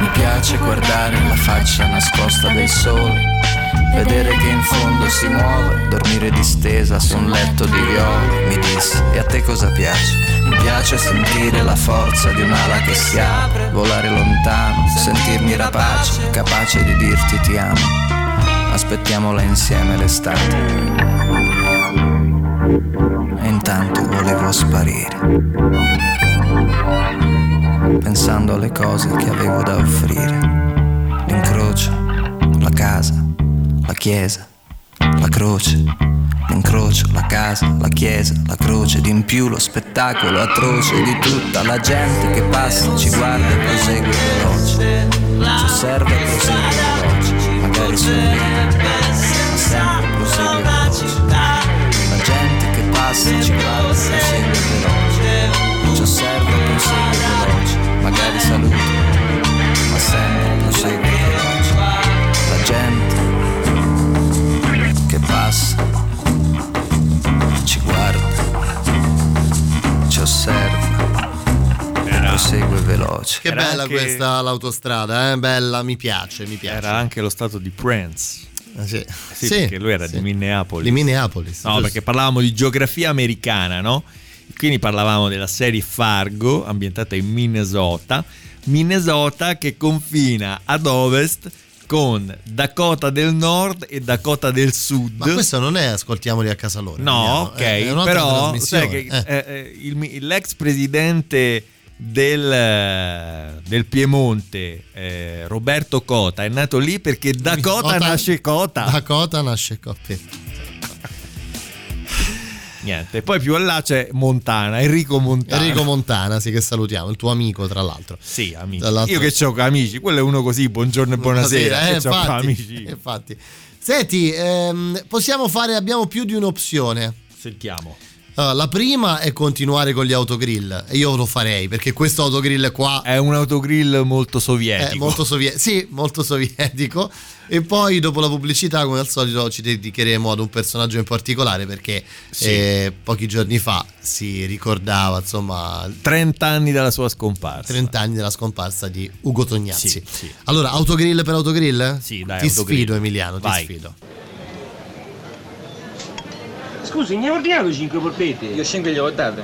Mi piace guardare la faccia nascosta del sole, vedere che in fondo si muove, dormire distesa su un letto di viole, mi disse, e a te cosa piace? Mi piace sentire la forza di un'ala che si apre, volare lontano, sentirmi rapace, capace di dirti ti amo. Aspettiamola insieme l'estate. E intanto volevo sparire, pensando alle cose che avevo da offrire. L'incrocio, la casa, la chiesa, la croce, l'incrocio, la casa, la chiesa, la croce, di in più lo spettacolo atroce di tutta la gente che passa, ci guarda e prosegue veloce, ci osserva e prosegue veloce, magari sorride, ma sempre prosegue veloce. La gente che passa, ci guarda e prosegue veloce, ci osserva e prosegue veloce, magari saluta, prosegue veloce. Che bella questa l'autostrada, eh? bella, mi piace, mi piace. Era anche lo stato di Prince. Ah, sì. Sì, Sì, perché lui era sì. di Minneapolis. Di Minneapolis. No, giusto. perché parlavamo di geografia americana, no? Quindi parlavamo della serie Fargo, ambientata in Minnesota. Minnesota che confina ad ovest con Dakota del Nord e Dakota del Sud. Ma questo non è ascoltiamoli a casa loro. No, vediamo, eh, ok, è un'altra però sai che, eh. eh, eh, il- l'ex presidente del, eh, del Piemonte, eh, Roberto Cota, è nato lì perché Dakota Cota- nasce Cota. Dakota nasce Cota. Niente, poi più là c'è Montana, Enrico Montana. Enrico Montana, sì, che salutiamo, il tuo amico, tra l'altro. Sì. Dall'altro- Io che ho amici, quello è uno così, buongiorno e buonasera. eh, che c'ho infatti, amici. infatti. Senti, ehm, possiamo fare, abbiamo più di un'opzione. Sentiamo. Allora, la prima è continuare con gli autogrill e io lo farei perché questo autogrill qua È un autogrill molto sovietico. è molto sovietico, sì, molto sovietico. E poi dopo la pubblicità, come al solito, ci dedicheremo ad un personaggio in particolare perché Sì. eh, pochi giorni fa si ricordava, insomma, 30 anni dalla sua scomparsa. 30 anni della scomparsa di Ugo Tognazzi. Sì, sì. Allora, autogrill per autogrill? Sì, dai, Ti autogrill. sfido Emiliano, Vai. ti sfido. Scusi, ne hai ordinato 5 polpette? Io 5 gli ho date.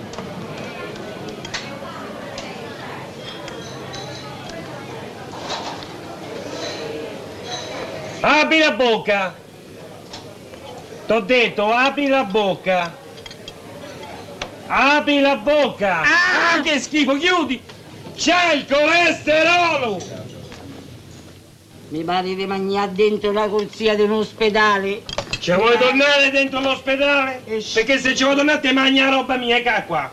Apri la bocca! T'ho detto, apri la bocca! Apri la bocca! Ah, che schifo, chiudi! C'è il colesterolo! Mi pare di mangiare dentro la corsia di un ospedale. Ci vuoi tornare dentro l'ospedale? Perché se ci vuoi tornare ti mangi la roba mia, che qua!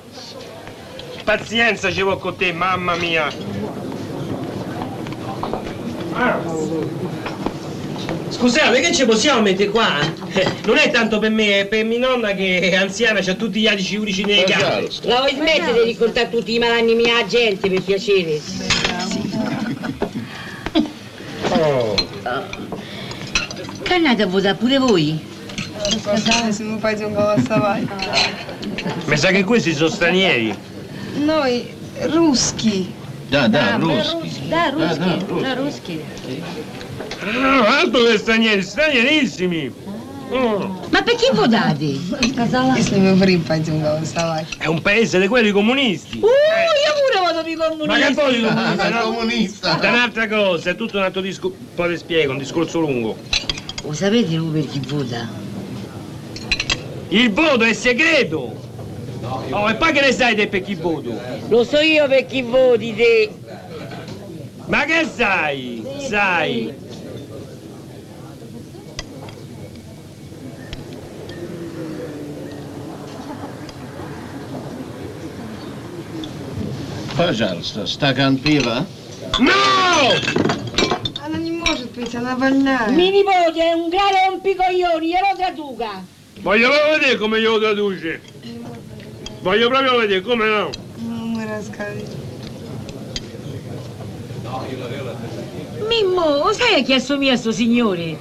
Pazienza ci vuoi con te, mamma mia! Ah. Scusate, che ci possiamo mettere qua? Eh, Non è tanto per me, è per mia nonna che è anziana, c'ha tutti gli adici urici nei gambe. La vuoi smettere di raccontare tutti i malanni mia gente, per piacere? Oh. Che andate a votare pure voi? Scusate se mi fai giungare a Savai. Mi sa che questi sono stranieri. Noi, ruschi. Da, Da, ruschi. Da, ruschi. Da, ruschi. No, altro che stranieri, stranierissimi. Mm. Ma per chi votate? Если вы в Рим пойдем голосовать. È un paese di quelli comunisti. Uh, io pure voto di comunista. Ma che poi Ah, no? comunista. È un'altra cosa, è tutto un altro discorso. Poi ti spiego, un discorso lungo. Lo sapete lui per chi vota? Il voto è segreto! Oh, e poi che ne sai te per chi voto? Lo so io per chi voti te. Ma che sai? Sai? Пожалуйста, стакан пива. No! Она не может пить, она больная. Mi nipote è un grave rompicoglioni, glielo traduca. Voglio proprio vedere come glielo traduce. Voglio proprio vedere come no. Ну, мы рассказываем. Mimmo, lo sai a chi assomiglia sto signore?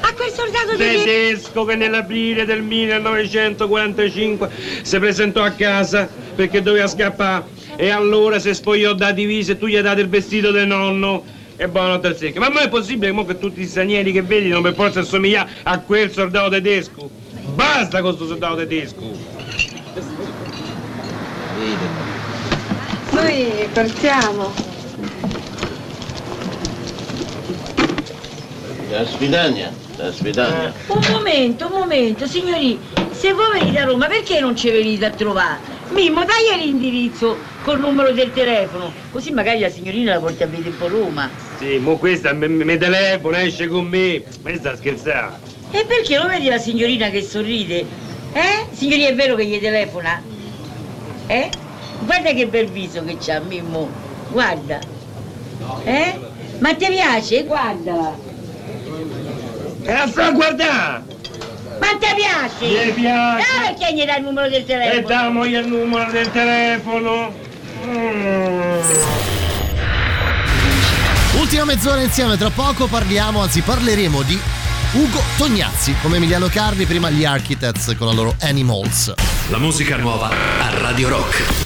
A quel soldato tedesco. Tedesco che nell'aprile del 1945 si presentò a casa perché doveva scappare e allora se spogliò da divisa e tu gli hai dato il vestito del nonno? E buonanotte al secchio. Ma mai è possibile che tutti gli stranieri che vedi non per forza assomigliano a quel soldato tedesco? Basta con questo soldato tedesco! Noi partiamo. La sfidania, la sfidania. Un momento, un momento, signori, se voi venite a Roma perché non ci venite a trovare? Mimmo, dai l'indirizzo col numero del telefono, così magari la signorina la porti a vedere un po' Roma. Sì, mo questa mi, telefona, esce con me. Ma che sta scherzando? E perché lo vedi la signorina che sorride? Eh? Signorina, è vero che gli telefona? Eh? Guarda che bel viso che c'ha, Mimmo. Guarda. Eh? Ma ti piace? Guardala. E la sto a guardare! Ma ti piace? Mi piace. Ah, perché gli dai il numero del E telefono? damogli il numero del telefono. Mm. Ultima mezz'ora insieme, tra poco parliamo, anzi parleremo di Ugo Tognazzi, come Emiliano Carli, prima gli Architects con la loro Animals. La musica nuova a Radio Rock.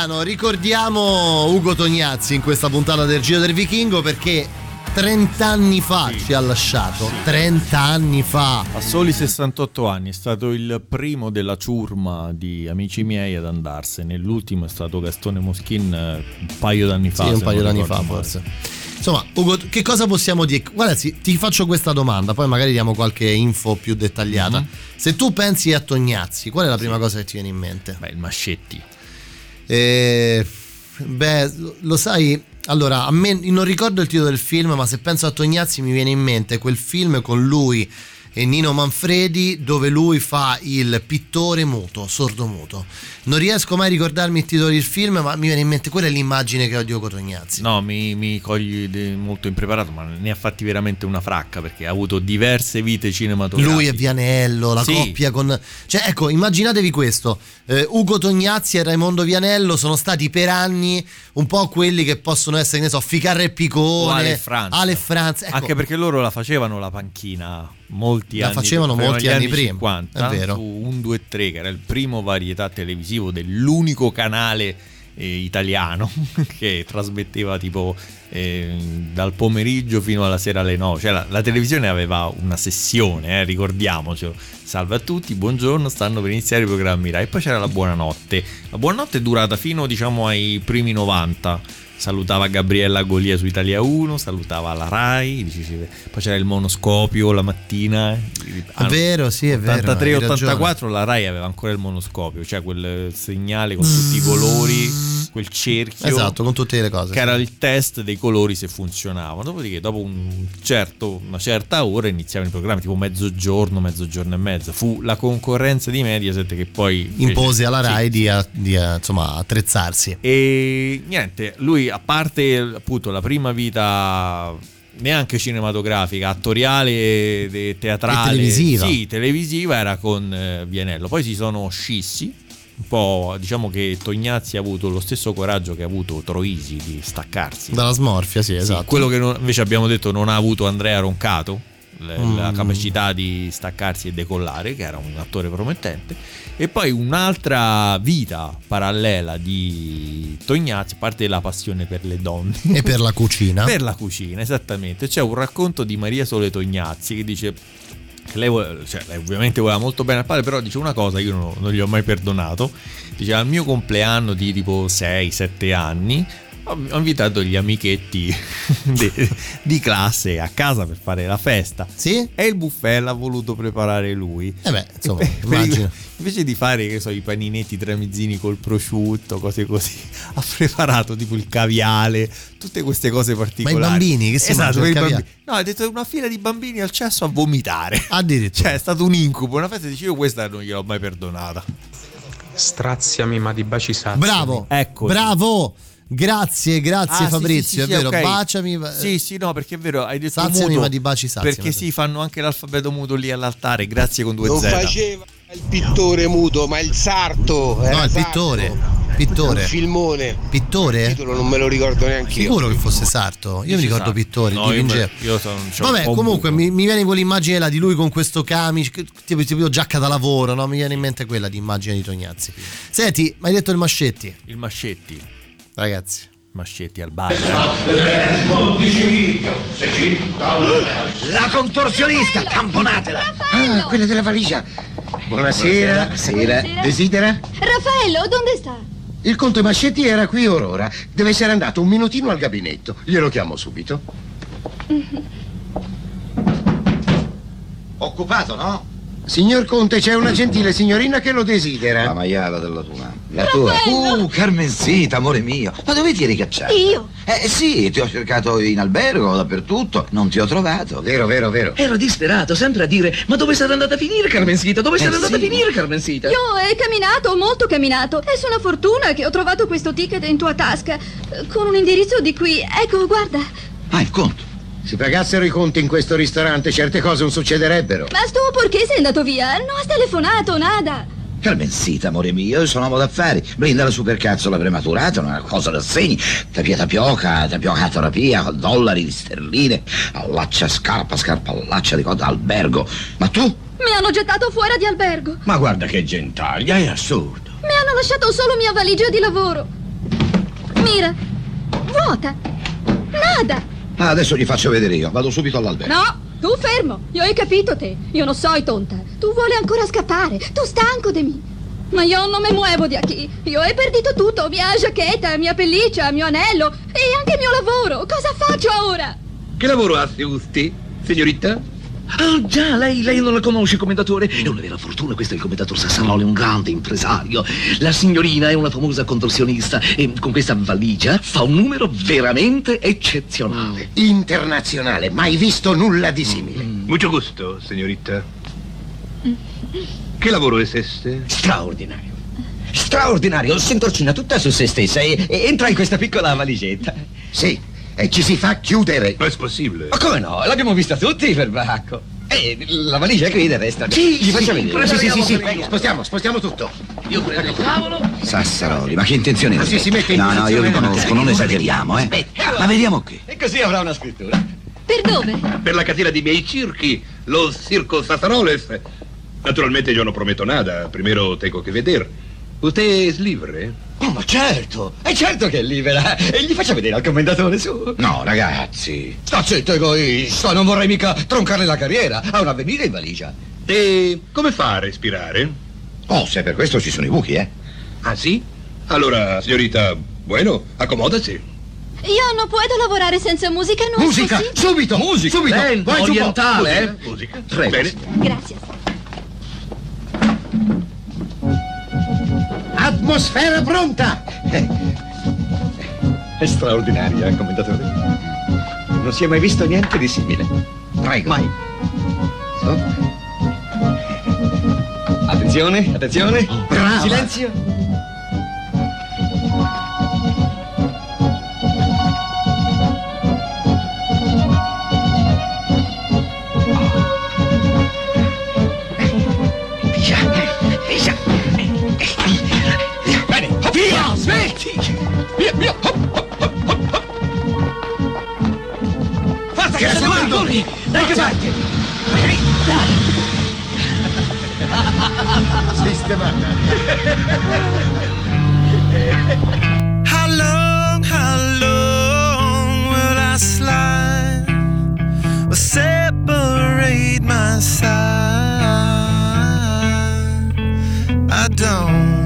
Emiliano, ricordiamo Ugo Tognazzi in questa puntata del Giro del Vichingo perché 30 anni fa ci ha lasciato, 30 anni fa. A soli 68 anni è stato il primo della ciurma di amici miei ad andarsene. L'ultimo è stato Gastone Moschin eh, un paio d'anni fa. Sì, un paio d'anni fa forse. Insomma, Ugo, che cosa possiamo dire? Guarda, sì, ti faccio questa domanda, poi magari diamo qualche info più dettagliata. Mhm. Se tu pensi a Tognazzi, qual è la prima cosa che ti viene in mente? Beh, il Mascetti. Eh, beh, lo sai, allora, a me non ricordo il titolo del film, ma se penso a Tognazzi mi viene in mente quel film con lui e Nino Manfredi dove lui fa il pittore muto, sordo muto. Non riesco mai a ricordarmi il titolo del film, ma mi viene in mente quella è l'immagine che ho di Ugo Tognazzi. No, mi, mi cogli molto impreparato, ma ne ha fatti veramente una fracca perché ha avuto diverse vite cinematografiche. Lui e Vianello, la Sì. coppia con... Cioè, ecco, immaginatevi questo. Eh, Ugo Tognazzi e Raimondo Vianello sono stati per anni un po' quelli che possono essere, che ne so, Ficarra e Picone, Ale Franz. Ale Franz, ecco. Anche perché loro la facevano la panchina molti La anni facevano prima, molti negli anni prima, 50, è vero. su 1, 2, 3 che era il primo varietà televisivo dell'unico canale eh, italiano (laughs) che trasmetteva tipo eh, dal pomeriggio fino alla sera alle 9 cioè la, la televisione aveva una sessione eh, ricordiamocelo. Salve a tutti buongiorno stanno per iniziare i programmi Rai. E poi c'era la buonanotte. La buonanotte è durata fino diciamo ai primi 90 salutava Gabriella Golia su Italia 1, salutava la Rai, poi c'era il monoscopio la mattina. È vero, sì, è vero. hai ragione. 83-84 la Rai aveva ancora il monoscopio, cioè quel segnale con tutti i colori, quel cerchio. Esatto, con tutte le cose. Che era il test dei colori se funzionava. Dopodiché, dopo un certo- una certa ora iniziavano i programmi, tipo mezzogiorno, mezzogiorno e mezza. Fu la concorrenza di Mediaset che poi Impose alla sì, Rai di, a- di, a- insomma, attrezzarsi. e niente, lui a parte appunto la prima vita neanche cinematografica, attoriale e teatrale, E televisiva. Sì, televisiva era con eh, Vianello. Poi si sono scissi. Un po', diciamo che Tognazzi ha avuto lo stesso coraggio che ha avuto Troisi di staccarsi. Dalla smorfia, sì, Sì, esatto. quello che non- invece abbiamo detto non ha avuto Andrea Roncato, le- la Mm. capacità di staccarsi e decollare, che era un attore promettente. E poi un'altra vita parallela di Tognazzi, a parte la passione per le donne. (laughs) E per la cucina. per la cucina, esattamente. C'è un racconto di Maria Sole Tognazzi che dice lei, cioè, lei ovviamente voleva molto bene al padre, però dice una cosa che io non, non gli ho mai perdonato. Dice al mio compleanno di tipo 6-7 anni ho invitato gli amichetti (laughs) di, di classe a casa per fare la festa. Sì? E il buffet l'ha voluto preparare lui. Eh beh, insomma, Per- immagino. Invece di fare, che so, i paninetti tramizzini col prosciutto, cose così, (laughs) ha preparato tipo il caviale, tutte queste cose particolari. bambini che si esatto, mangiano il i bambini. No, ha detto una fila di bambini al cesso a vomitare. Addirittura. Cioè, è stato un incubo. Una festa dice io questa non gliel'ho mai perdonata. Straziami, ma di baci sazzi. Bravo, Ecco. bravo. Grazie, grazie Ah, Fabrizio, sì, sì, è sì, vero. ok. Baciami. Sì, sì, no, perché è vero, hai detto Saziami, muto, ma di baci saziami. Perché sì, fanno anche l'alfabeto muto lì all'altare, grazie con due Non Z. faceva il pittore muto, ma il sarto. era No, il sarto. pittore. Pittore. Un filmone. Pittore? Il titolo non me lo ricordo neanche io. Sicuro che fosse sarto? Io mi ricordo Sarto. Pittore, No, io, dipingeva. io sono, Vabbè, comunque mi, mi viene quell'immagine là di lui con questo camice, tipo, tipo giacca da lavoro, no? Mi viene in mente quella di immagine di Tognazzi. Senti, mi hai detto il Mascetti. Il Mascetti. Ragazzi. Mascetti al bar. La contorsionista, tamponatela! Ah, quella della valigia. Buonasera. Sera. Desidera? Raffaello, dove sta? Il conte Mascetti era qui orora. Deve essere andato un minutino al gabinetto. Glielo chiamo subito. Occupato, no? Signor Conte, c'è una gentile signorina che lo desidera. La maiala della tua. La tua? Uh, Carmenzita, amore mio. Ma dove ti eri cacciato? Io? Eh sì, ti ho cercato in albergo, dappertutto. Non ti ho trovato. Vero, vero, vero. Ero disperato, sempre a dire: Ma dove sarà andata a finire, Carmenzita? Dove Eh, sarà andata sì. a finire, Carmenzita? Io ho camminato, molto camminato. È una fortuna che ho trovato questo ticket in tua tasca. eh, Con un indirizzo di qui. Ecco, guarda. Ah, il conto. Si pagassero i conti in questo ristorante, certe cose non succederebbero. Ma sto perché sei andato via? Non has telefonato, nada. Carmencita, amore mio, io sono uomo d'affari. Brinda la supercazzola prematurata, una cosa da segni. Tapia tapioca, tapioca terapia, dollari di sterline, allaccia scarpa, scarpa allaccia di coda albergo. Ma tu? Mi hanno gettato fuori di albergo. Ma guarda che gentaglia, è assurdo. Mi hanno lasciato solo mia valigia di lavoro. Mira, vuota. Nada. Ah, adesso gli faccio vedere io, vado subito all'albergo. No, tu fermo. Io hai capito te. Io non soy tonta. Tu vuole ancora scappare. Tu stanco di me. Ma io non mi muovo di qui. Io ho perdito tutto. Mia giacchetta, mia pelliccia, mio anello e anche il mio lavoro. Cosa faccio ora? Che lavoro ha Usti, signorita? Ah, già, lei, lei non la conosce, commendatore? È una vera fortuna, questo è il commendatore Sassaroli, un grande impresario. La signorina è una famosa contorsionista e con questa valigia fa un numero veramente eccezionale. Internazionale, mai visto nulla di simile. Mucho gusto, signorita. Che lavoro è este? Straordinario. Straordinario, sentorcina tutta su se stessa e, e entra in questa piccola valigetta. Sì, e ci si fa chiudere. Ma è possibile? Ma come no? L'abbiamo vista tutti, perbacco. E la valigia qui del resto. Sì, gli faccia sì, vedere. sì, sì, sì, sì. Spostiamo, spostiamo tutto. Io prendo il tavolo. Sassaroli, ma che intenzione Così si mette in No, no, io vi posizione conosco, non esageriamo, eh. Ma vediamo qui. E così avrà una scrittura. Per dove? Per la catena di miei circhi, lo circo Sassaroles. Naturalmente yo no prometo nada, primero tengo que vedere. Usted es libre? Oh, ma certo, è certo che è libera. E gli faccia vedere al commendatore su. No, ragazzi. Sta zitto, egoista, non vorrei mica troncarle la carriera. Ha un avvenire in valigia. E come fa a respirare? Oh, se per questo ci sono i buchi, eh. Ah, sì? Allora, signorita, bueno, accomodasi. Io non puedo lavorare senza musica, non Musica, subito, Musica. subito. Lento, Vai orientale, eh? Musica. Prego. Bene. Grazie. Atmosfera pronta. È straordinaria, commendatore. Non si è mai visto niente di simile. Prego. Mai. So. Attenzione, attenzione. brava. Silenzio. Siamo ancora. Dai che parte. Sistemata. How long, how long will I slide? Will separate my side? I don't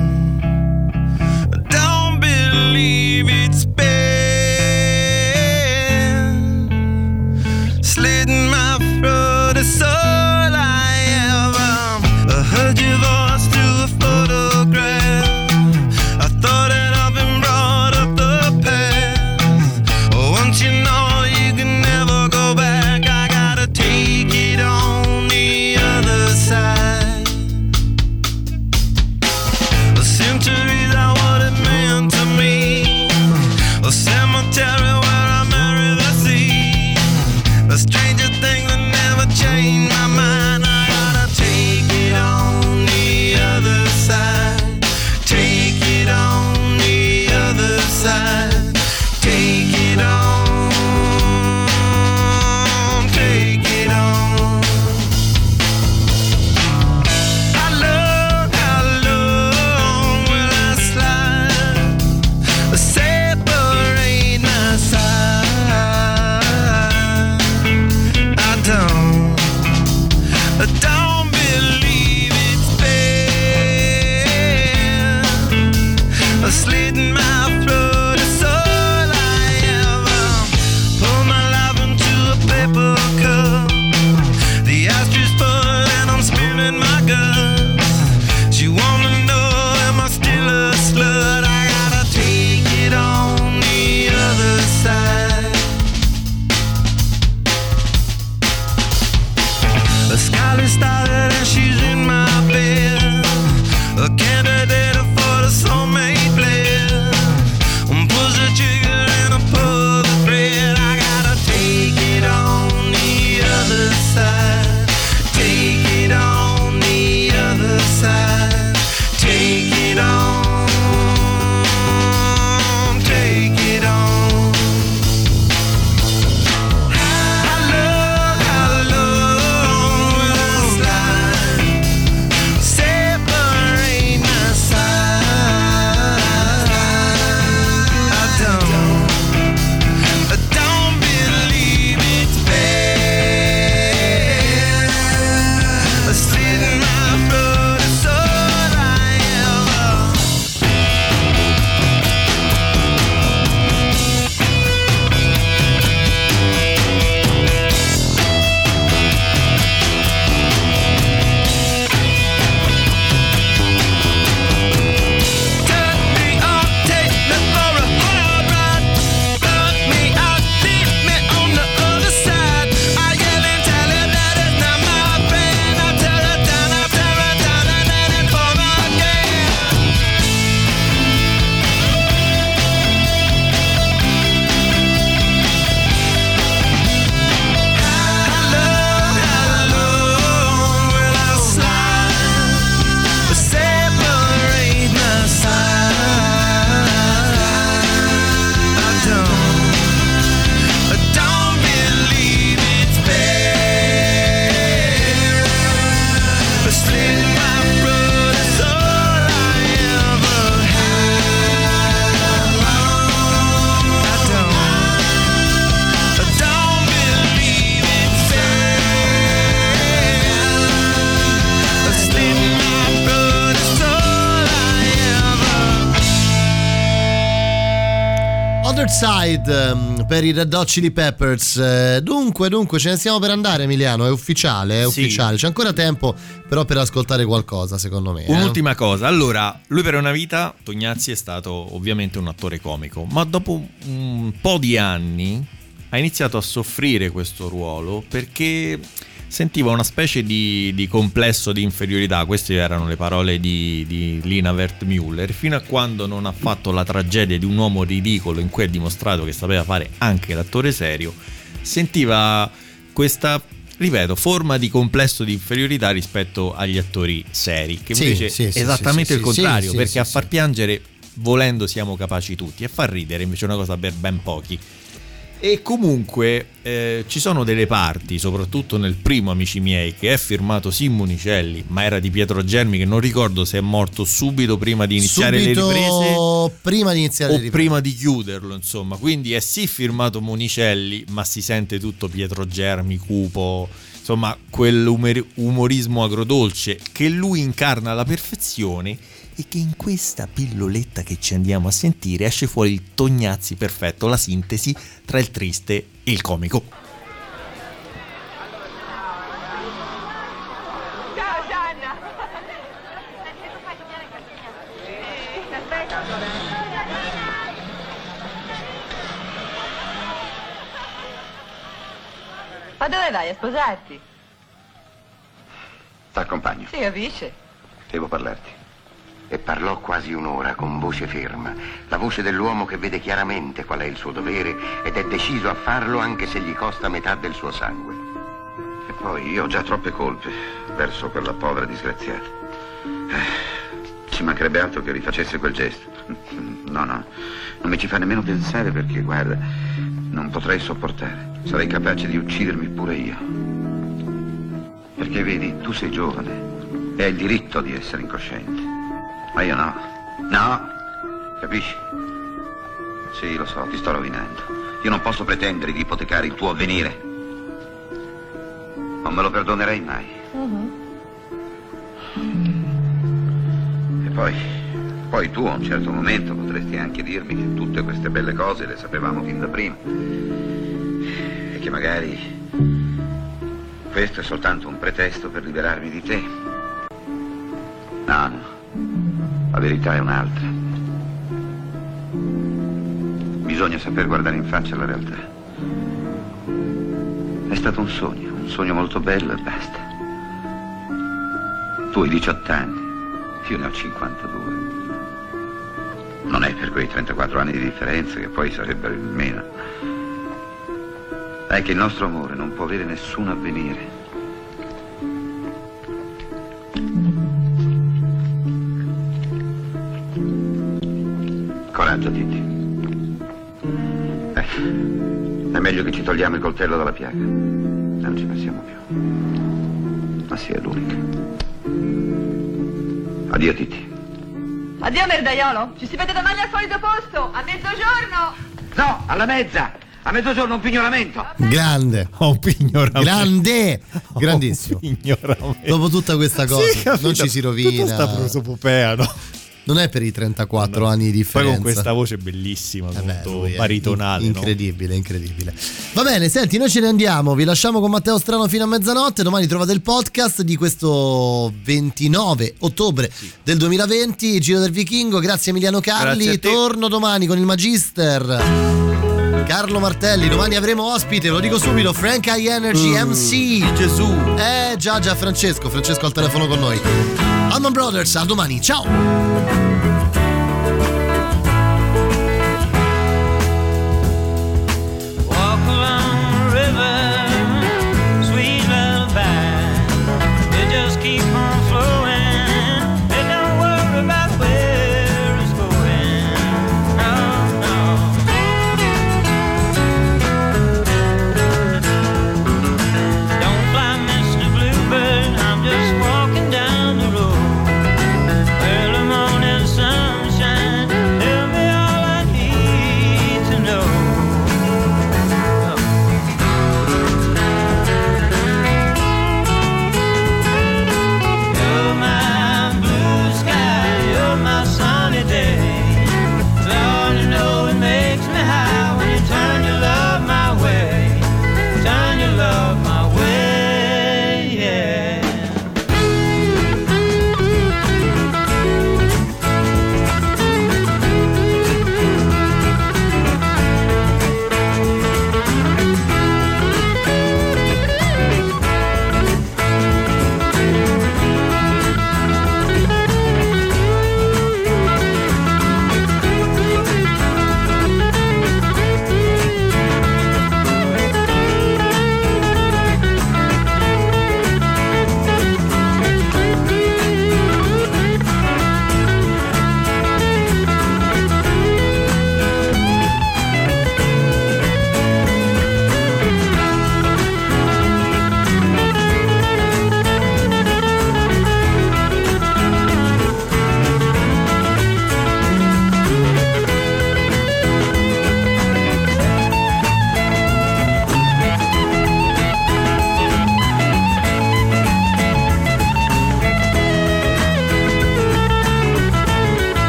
Outside ehm, per i Red Hot Chili Peppers. Eh, Dunque, dunque, ce ne stiamo per andare, Emiliano. È ufficiale, è Sì. ufficiale. C'è ancora tempo, però, per ascoltare qualcosa, secondo me. eh. Un'ultima cosa, allora, lui per una vita, Tognazzi è stato ovviamente un attore comico, ma dopo un po' di anni ha iniziato a soffrire questo ruolo perché sentiva una specie di, di complesso di inferiorità, queste erano le parole di, di Lina Wertmüller, fino a quando non ha fatto la tragedia di un uomo ridicolo in cui ha dimostrato che sapeva fare anche l'attore serio, sentiva questa, ripeto, forma di complesso di inferiorità rispetto agli attori seri, che Sì, invece sì, è sì, esattamente il contrario, perché a far piangere volendo siamo capaci tutti, e far ridere invece è una cosa per ben pochi. E comunque eh, ci sono delle parti, soprattutto nel primo Amici miei, che è firmato Simonicelli, ma era di Pietro Germi, che non ricordo se è morto subito prima di iniziare Subito le riprese prima di iniziare o le riprese. prima di chiuderlo, insomma. Quindi è sì firmato Monicelli, ma si sente tutto Pietro Germi, cupo, insomma, quell'umorismo agrodolce che lui incarna alla perfezione e che in questa pilloletta che ci andiamo a sentire esce fuori il Tognazzi perfetto, la sintesi tra il triste e il comico. Ciao Gianna! Ma dove vai a sposarti? T'accompagno. Sì, capisce? Devo parlarti. E parlò quasi un'ora con voce ferma, la voce dell'uomo che vede chiaramente qual è il suo dovere ed è deciso a farlo anche se gli costa metà del suo sangue. E poi io ho già troppe colpe verso quella povera disgraziata. Eh, Ci mancherebbe altro che rifacesse quel gesto. No, no, non mi ci fa nemmeno pensare perché, guarda, non potrei sopportare. Sarei capace di uccidermi pure io. Perché vedi, tu sei giovane e hai il diritto di essere incosciente. Ma io no. No, capisci? Sì, lo so, ti sto rovinando. Io non posso pretendere di ipotecare il tuo avvenire. Non me lo perdonerei mai. E poi, poi tu a un certo momento potresti anche dirmi che tutte queste belle cose le sapevamo fin da prima. E che magari questo è soltanto un pretesto per liberarmi di te. No, no. La verità è un'altra. Bisogna saper guardare in faccia la realtà. È stato un sogno, un sogno molto bello e basta. Tu hai 18 anni, io ne ho 52. Non è per quei 34 anni di differenza che poi sarebbero il meno. È che il nostro amore non può avere nessun avvenire. Coraggio, Titi. Eh, è meglio che ci togliamo il coltello dalla piaga. Non ci pensiamo più. Ma sì, è l'unica. Addio, Titi. Addio merdaiolo, ci si vede domani al solito posto, a mezzogiorno! No, alla mezza! A mezzogiorno un pignoramento! Grande. un pignoramento. Grande. Grandissimo. Pignoramento. Dopo tutta questa cosa, Sì, non ci si rovina. Tutta sta prosopopea, no? Non è per i 34 anni di Poi differenza. con questa voce bellissima, lui è baritonale, in- no? incredibile, incredibile. Va bene, senti, noi ce ne andiamo. Vi lasciamo con Matteo Strano fino a mezzanotte. Domani trovate il podcast di questo 29 ottobre del 2020. Giro del Vichingo. Grazie Emiliano Carli. Torno domani con il Magister. Carlo Martelli, domani avremo ospite, lo dico subito, Frank High Energy Uh, MC. Gesù. Eh già già Francesco, Francesco al telefono con noi. Alman Brothers, a domani, ciao!